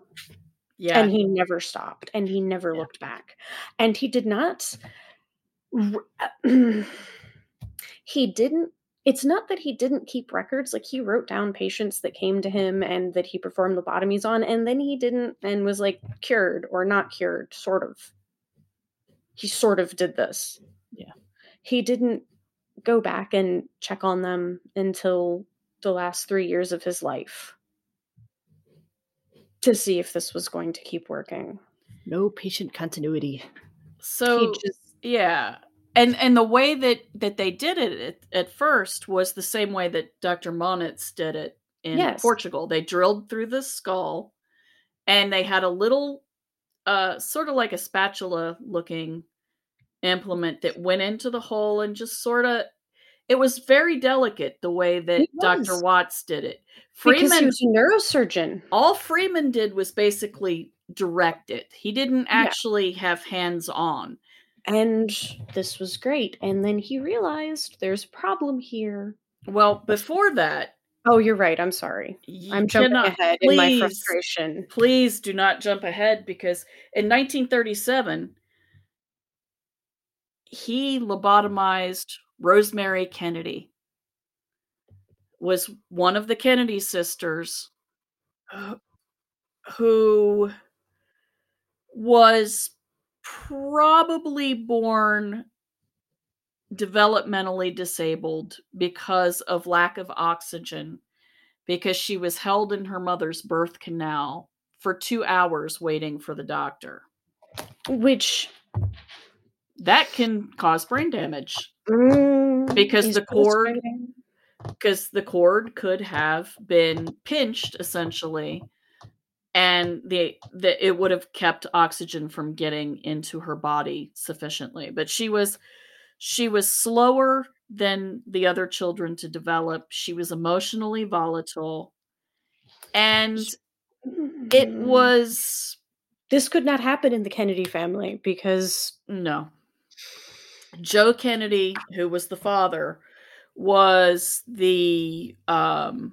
Yeah. and he never stopped and he never Yeah. looked back. And he did not. he didn't. It's not that he didn't keep records. Like he wrote down patients that came to him and that he performed lobotomies on, and then he didn't and was like cured or not cured, sort of. He sort of did this. Yeah. He didn't go back and check on them until the last three years of his life to see if this was going to keep working. No patient continuity. so just yeah. And and the way that that they did it at, at first was the same way that Dr. Moniz did it in Yes. Portugal. They drilled through the skull and they had a little uh sort of like a spatula looking implement that went into the hole and just sort of it was very delicate the way that Dr. Watts did it. because he Freeman was a neurosurgeon. all Freeman did was basically direct it. He didn't Yeah. actually have hands on. And this was great. And then he realized there's a problem here. Well, before that, Oh, you're right. I'm sorry. you I'm jumping cannot- ahead in my frustration. Please do not jump ahead because in 1937, he lobotomized Rosemary Kennedy. Was one of the Kennedy sisters uh, who was probably born developmentally disabled because of lack of oxygen because she was held in her mother's birth canal for two hours waiting for the doctor. Which That can cause brain damage. Mm, Because the cord- because the cord could have been pinched essentially and the, the it would have kept oxygen from getting into her body sufficiently. But she was she was slower than the other children to develop. She was emotionally volatile. And it Mm. was This could not happen in the Kennedy family because no joe kennedy who was the father was the um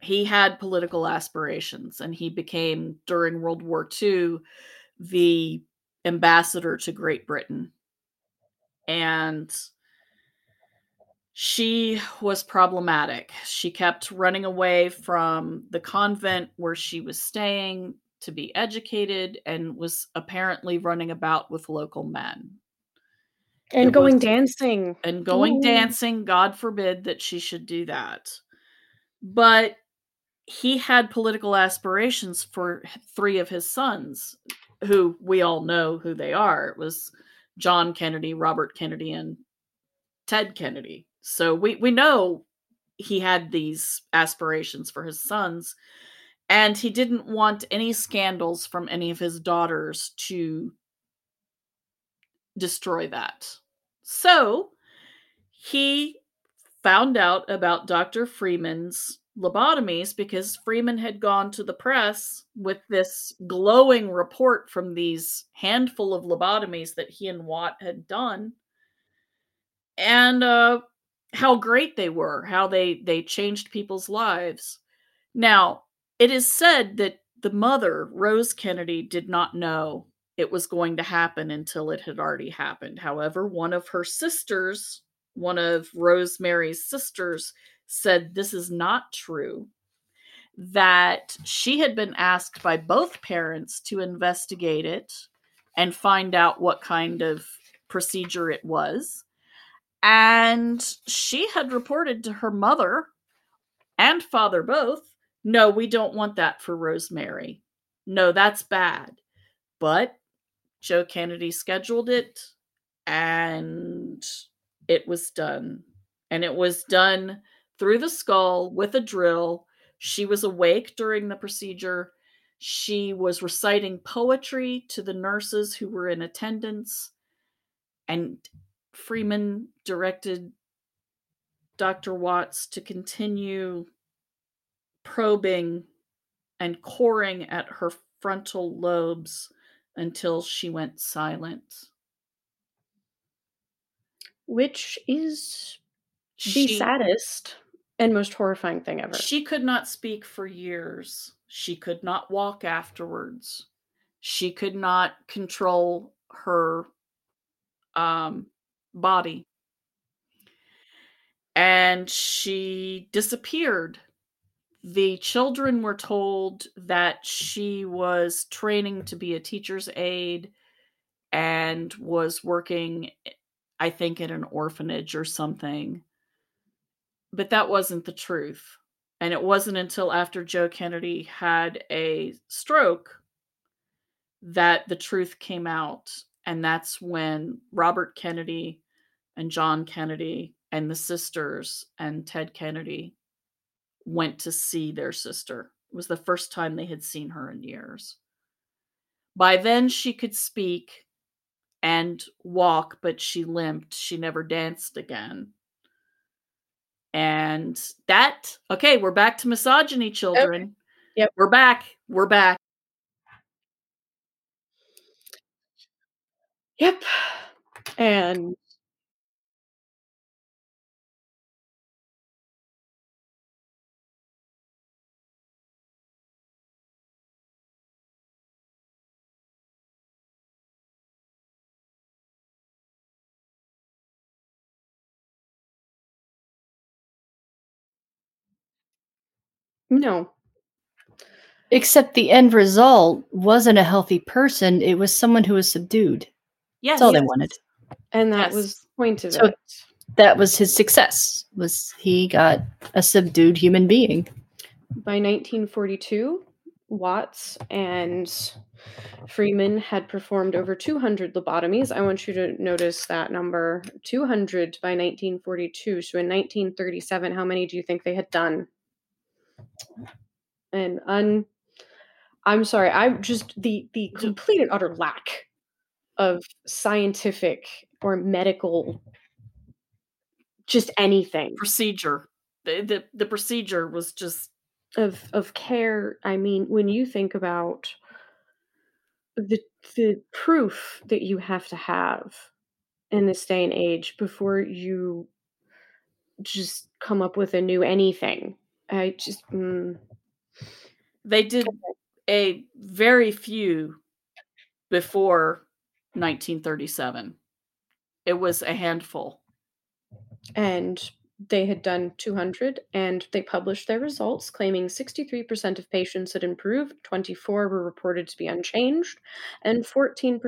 he had political aspirations and he became during world war ii the ambassador to great britain. And she was problematic. She kept running away from the convent where she was staying to be educated and was apparently running about with local men and It going was- dancing. and going Ooh. dancing god forbid that she should do that but he had political aspirations for three of his sons who we all know who they are it was john kennedy robert kennedy and ted kennedy so we we know he had these aspirations for his sons and he didn't want any scandals from any of his daughters to destroy that. So he found out about Dr. Freeman's lobotomies because Freeman had gone to the press with this glowing report from these handful of lobotomies that he and Watt had done and uh how great they were, how they they changed people's lives. Now, it is said that the mother, Rose Kennedy, did not know it was going to happen until it had already happened. However, one of her sisters, one of Rosemary's sisters, said this is not true. That she had been asked by both parents to investigate it and find out what kind of procedure it was. And she had reported to her mother and father both no, we don't want that for Rosemary. No, that's bad. But Joe Kennedy scheduled it and it was done. And it was done through the skull with a drill. She was awake during the procedure. She was reciting poetry to the nurses who were in attendance. And Freeman directed Dr. Watts to continue probing and coring at her frontal lobes until she went silent. which is the saddest and most horrifying thing ever. she could not speak for years. She could not walk afterwards. She could not control her um, body. And she disappeared. The children were told that she was training to be a teacher's aide and was working, I think, in an orphanage or something. But that wasn't the truth. And it wasn't until after Joe Kennedy had a stroke that the truth came out. And that's when Robert Kennedy and John Kennedy and the sisters and Ted Kennedy went to see their sister. It was the first time they had seen her in years. By then, she could speak and walk, but she limped. She never danced again. And that, okay, we're back to misogyny, children. Yep. We're back. We're back. Yep. And no, Except the end result wasn't a healthy person. It was someone who was subdued. Yes. That's all they wanted. and that Yes. was the point of So- it. That was his success. Was he got a subdued human being? by 1942, Watts and Freeman had performed over 200 lobotomies. I want you to notice that number 200 by 1942. So in 1937, how many do you think they had done? And un I'm sorry, I'm just the the complete and utter lack of scientific or medical just anything procedure. The, the the procedure was just of of care. I mean, when you think about the the proof that you have to have in this day and age before you just come up with a new anything. I just mm. they did a very few before 1937. It was a handful. And they had done 200 and they published their results claiming 63% of patients had improved 24 were reported to be unchanged and 14%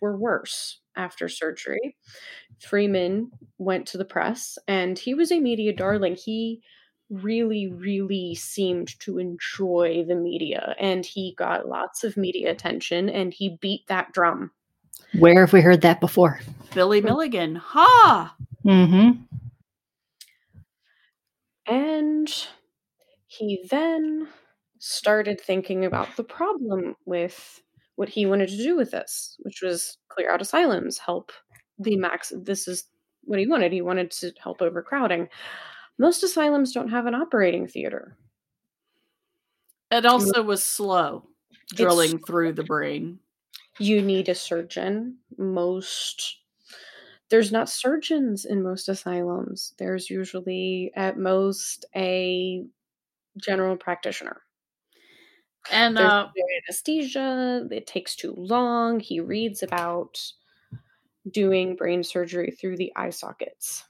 were worse after surgery freeman went to the press and he was a media darling he really really seemed to enjoy the media and he got lots of media attention and he beat that drum where have we heard that before billy milligan ha mm-hmm and he then started thinking about the problem with what he wanted to do with this, which was clear out asylums, help the max. This is what he wanted. He wanted to help overcrowding. Most asylums don't have an operating theater. It also was slow drilling it's, through the brain. You need a surgeon. Most there's not surgeons in most asylums. There's usually at most a general practitioner. And uh, anesthesia, it takes too long. He reads about doing brain surgery through the eye sockets.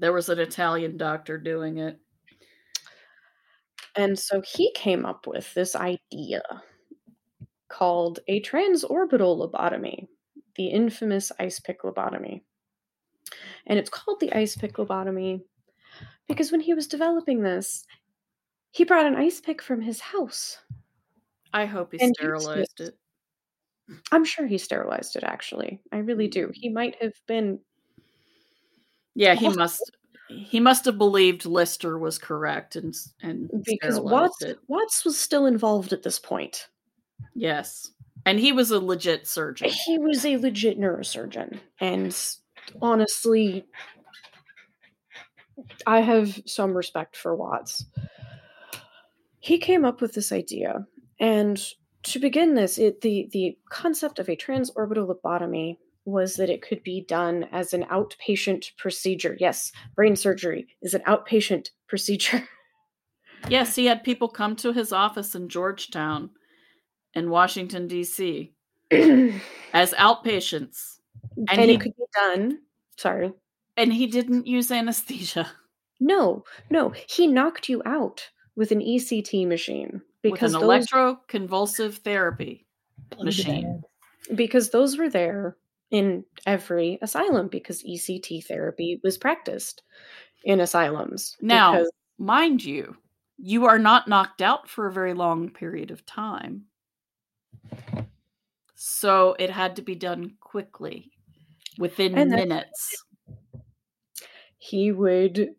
There was an Italian doctor doing it. And so he came up with this idea called a transorbital lobotomy, the infamous ice pick lobotomy. And it's called the ice pick lobotomy because when he was developing this, he brought an ice pick from his house. I hope he sterilized it. I'm sure he sterilized it actually. I really do. Mm. He might have been Yeah, he must he must have believed Lister was correct and and because Watts it. Watts was still involved at this point. Yes. And he was a legit surgeon. He was a legit neurosurgeon and honestly, I have some respect for Watts. He came up with this idea, and to begin this, it, the the concept of a transorbital lobotomy was that it could be done as an outpatient procedure. Yes, brain surgery is an outpatient procedure. Yes, he had people come to his office in Georgetown in Washington D.C. as outpatients and, and he, it could be done. Sorry. And he didn't use anesthesia. No, no. He knocked you out with an ECT machine because with an those, electroconvulsive therapy machine. Because those were there in every asylum because ECT therapy was practiced in asylums. Now, because, mind you, you are not knocked out for a very long period of time. So it had to be done quickly within and minutes. He would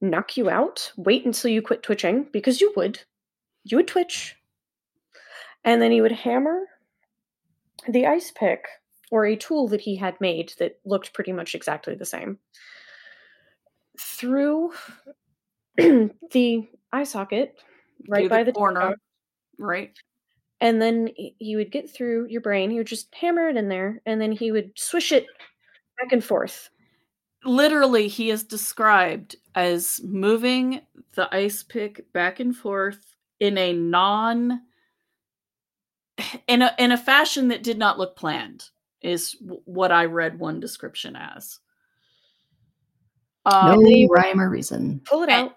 knock you out, wait until you quit twitching, because you would. You would twitch. And then he would hammer the ice pick or a tool that he had made that looked pretty much exactly the same through the eye socket right through by the, the corner. Right and then he would get through your brain. He would just hammer it in there, and then he would swish it back and forth. Literally, he is described as moving the ice pick back and forth in a non in a in a fashion that did not look planned. Is what I read one description as. Um, no rhyme or reason. Pull it out.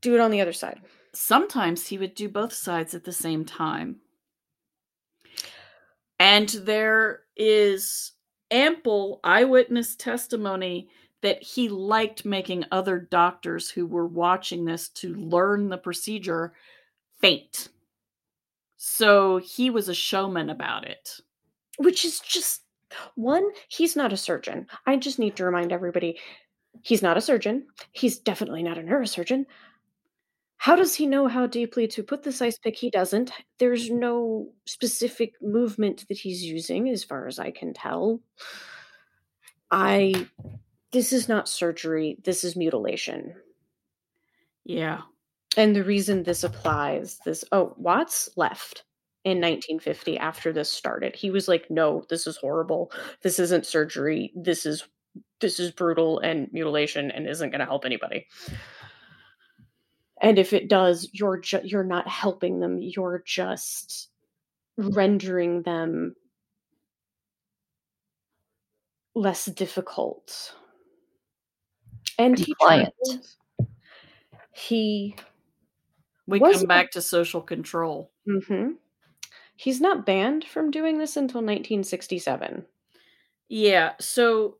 Do it on the other side. Sometimes he would do both sides at the same time. And there is ample eyewitness testimony that he liked making other doctors who were watching this to learn the procedure faint. So he was a showman about it. Which is just one, he's not a surgeon. I just need to remind everybody he's not a surgeon. He's definitely not a neurosurgeon. How does he know how deeply to put this ice pick? He doesn't. There's no specific movement that he's using, as far as I can tell. I. This is not surgery. This is mutilation. Yeah. And the reason this applies, this. Oh, Watts left in 1950 after this started. He was like, "No, this is horrible. This isn't surgery. This is this is brutal and mutilation and isn't going to help anybody." And if it does, you're ju- you're not helping them. You're just rendering them less difficult. And he Compliant. traveled. He We Was come it- back to social control. hmm He's not banned from doing this until 1967. Yeah, so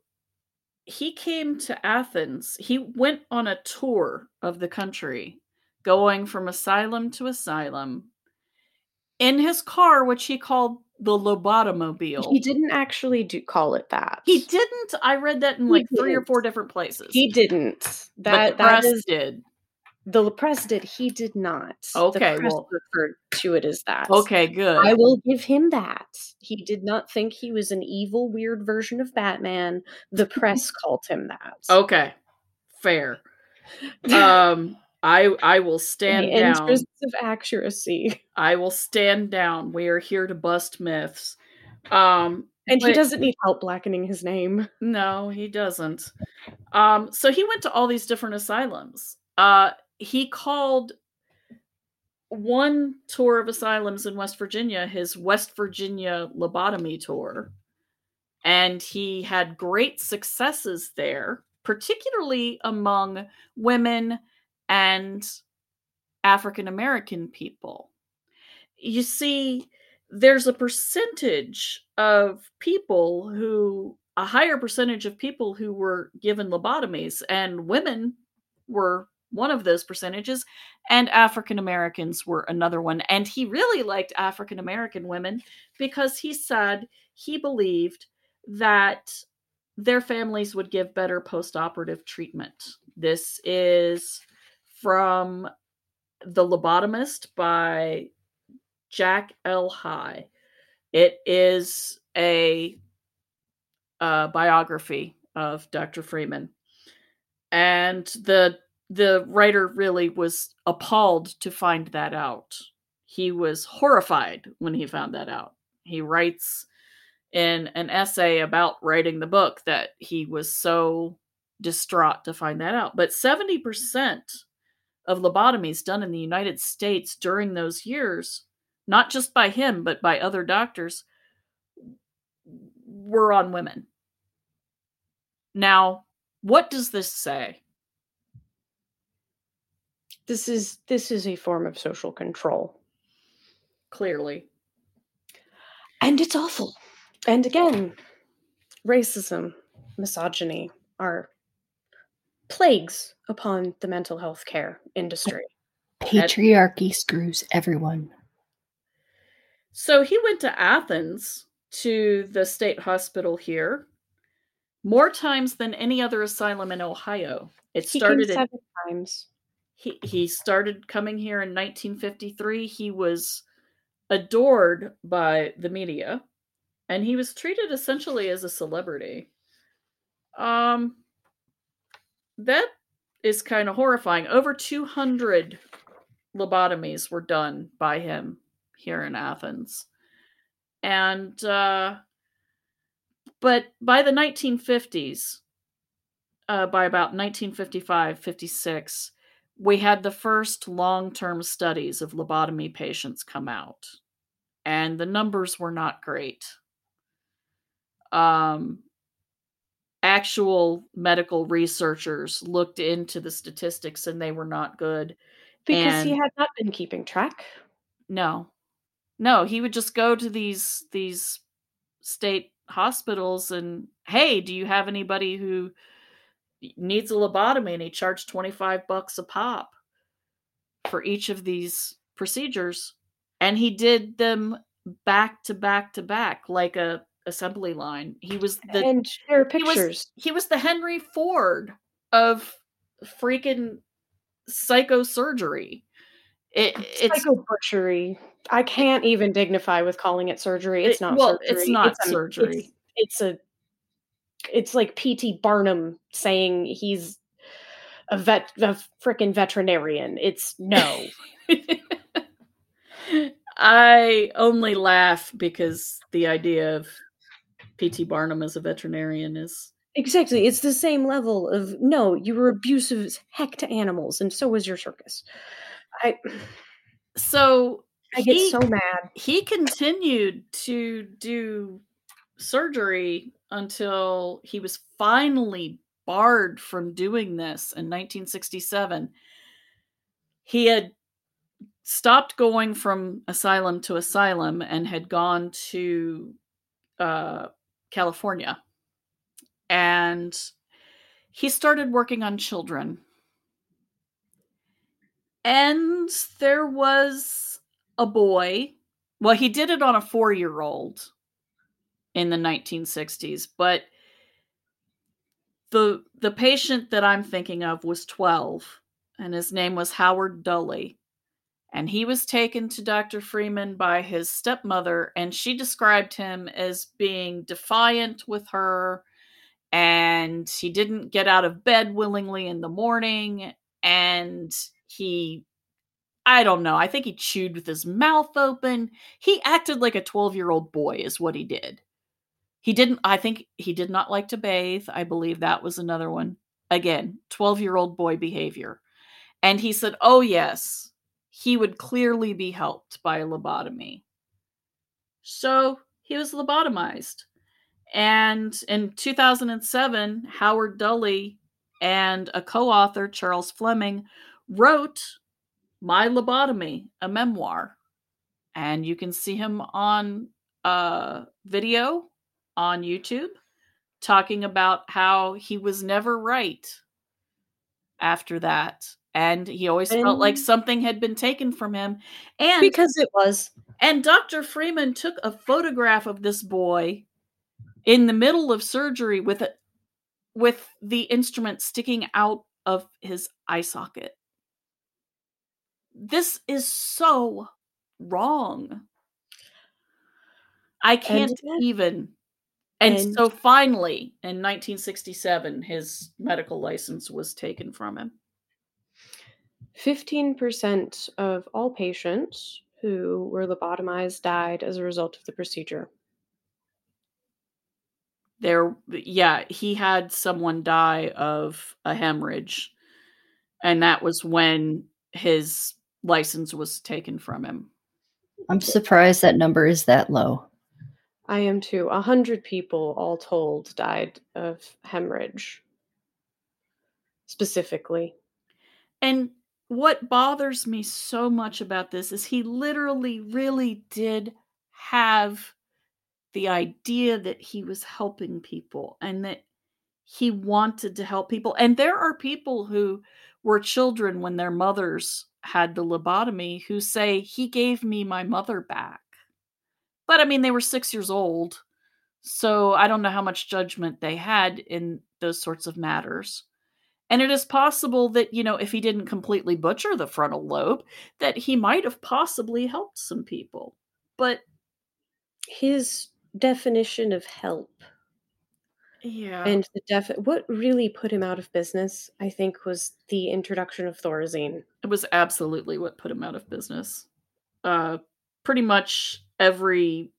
he came to Athens. He went on a tour of the country, going from asylum to asylum in his car, which he called the Lobotomobile. He didn't actually do call it that. He didn't. I read that in like three or four different places. He didn't. but That the that press is did. The press did. He did not. Okay, the press well- referred to it as that. Okay, good. I will give him that. He did not think he was an evil, weird version of Batman. The press called him that. Okay, fair. Um, I I will In stand the down. interests of accuracy. I will stand down. We are here to bust myths. Um, And he doesn't need help blackening his name. No, he doesn't. Um, so he went to all these different asylums. Uh, he called one tour of asylums in West Virginia his West Virginia lobotomy tour. And he had great successes there, particularly among women and African American people. You see, there's a percentage of people who a higher percentage of people who were given lobotomies and women were one of those percentages and african americans were another one and he really liked african american women because he said he believed that their families would give better post-operative treatment this is from the lobotomist by Jack El-Hai. It is a uh, biography of Dr. Freeman, and the the writer really was appalled to find that out. He was horrified when he found that out. He writes in an essay about writing the book that he was so distraught to find that out. But 70% of lobotomies done in the United States during those years not just by him, but by other doctors, were on women. Now, what does this say? This is this is a form of social control. Clearly. And it's awful. And again, racism, misogyny are plagues upon the mental health care industry. Patriarchy screws everyone. So he went to Athens to the state hospital here more times than any other asylum in Ohio. It He came started in seven times. He he started coming here in 1953 he was adored by the media and he was treated essentially as a celebrity. Um that is kind of horrifying. Over 200 lobotomies were done by him here in athens. And uh but by the 1950s uh, by about 1955 56 we had the first long term studies of lobotomy patients come out, and the numbers were not great. Um, actual medical researchers looked into the statistics and they were not good. Because he had not been keeping track. No, no, he would just go to these these state hospitals and hey, do you have anybody who needs a lobotomy? And he charged twenty five bucks a pop for each of these procedures and he did them back to back to back like a assembly line. He was the and there are he was- pictures. he was the Henry Ford of freaking psychosurgery. It, it's Psycho butchery. I can't even dignify with calling it surgery. It's It- not well, surgery. it's not a- surgery. It's, it's a it's like P.T. Barnum saying he's a vet a freaking veterinarian. It's no. I only laugh because the idea of P.T. Barnum as a veterinarian is exactly. It's the same level of no, you were abusive as heck to animals, and so was your circus. I so I get he- so mad. he continued to do surgery until he was finally barred from doing this in 1967. He had stopped going from asylum to asylum and had gone to uh, California. And he started working on children. And there was a boy. Well, he did it on a four year old in the 1960s, but the the patient that I'm thinking of was 12, and his name was Howard Dully. And he was taken to Dr. Freeman by his stepmother, and she described him as being defiant with her, and he didn't get out of bed willingly in the morning, and he I don't know. I think he chewed with his mouth open. He acted like a 12 year old boy, is what he did. He didn't, I think he did not like to bathe. I believe that was another one. Again, 12 year old boy behavior. And he said, oh, yes, he would clearly be helped by a lobotomy. So he was lobotomized. And in 2007, Howard Dully and a co author, Charles Fleming, wrote My Lobotomy, a memoir. And you can see him on a video on YouTube talking about how he was never right after that. And he always felt like something had been taken from him. And Because it was. and Dr. Freeman took a photograph of this boy in the middle of surgery with it with the instrument sticking out of his eye socket. This is so wrong. I can't And- even. And, and- so finally, in 1967, his medical license was taken from him. 15% of all patients who were lobotomized died as a result of the procedure. there yeah he had someone die of a hemorrhage and that was when his license was taken from him I'm surprised that number is that low. I am too. A hundred people, all told, died of hemorrhage. Specifically. and what bothers me so much about this is he literally really did have the idea that he was helping people and that he wanted to help people and there are people who were children when their mothers had the lobotomy who say he gave me my mother back but i mean they were 6 years old so i don't know how much judgment they had in those sorts of matters and it is possible that you know if he didn't completely butcher the frontal lobe that he might have possibly helped some people but His definition of help yeah and the def what really put him out of business, I think, was the introduction of Thorazine. it was absolutely what put him out of business. Uh, pretty much every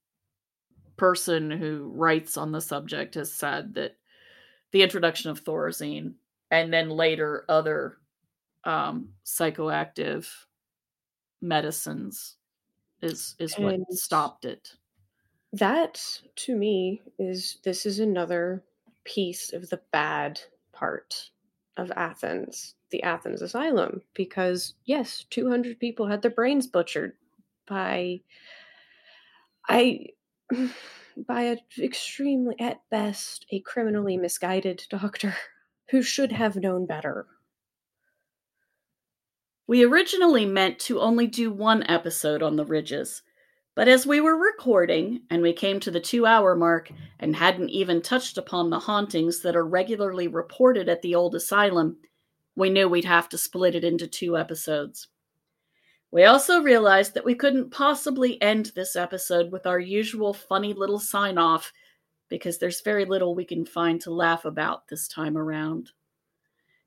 person who writes on the subject has said that the introduction of Thorazine and then later other um, psychoactive medicines is is what And- stopped it. That, to me, is this is another piece of the bad part of Athens, the Athens Asylum, because yes, 200 people had their brains butchered by I by an extremely at best a criminally misguided doctor who should have known better. We originally meant to only do one episode on the ridges, but as we were recording and we came to the two hour mark and hadn't even touched upon the hauntings that are regularly reported at the old asylum, we knew we'd have to split it into two episodes. We also realized that we couldn't possibly end this episode with our usual funny little sign off because there's very little we can find to laugh about this time around.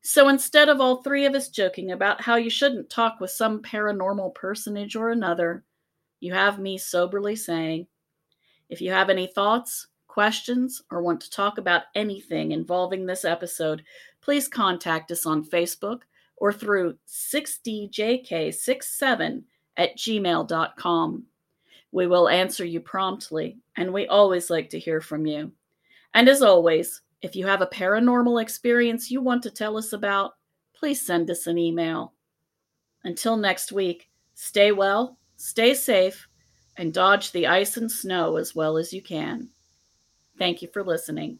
So instead of all three of us joking about how you shouldn't talk with some paranormal personage or another, you have me soberly saying, if you have any thoughts, questions, or want to talk about anything involving this episode, please contact us on Facebook or through 6djk67 at gmail.com. We will answer you promptly, and we always like to hear from you. And as always, if you have a paranormal experience you want to tell us about, please send us an email. Until next week, stay well, stay safe, and dodge the ice and snow as well as you can. Thank you for listening.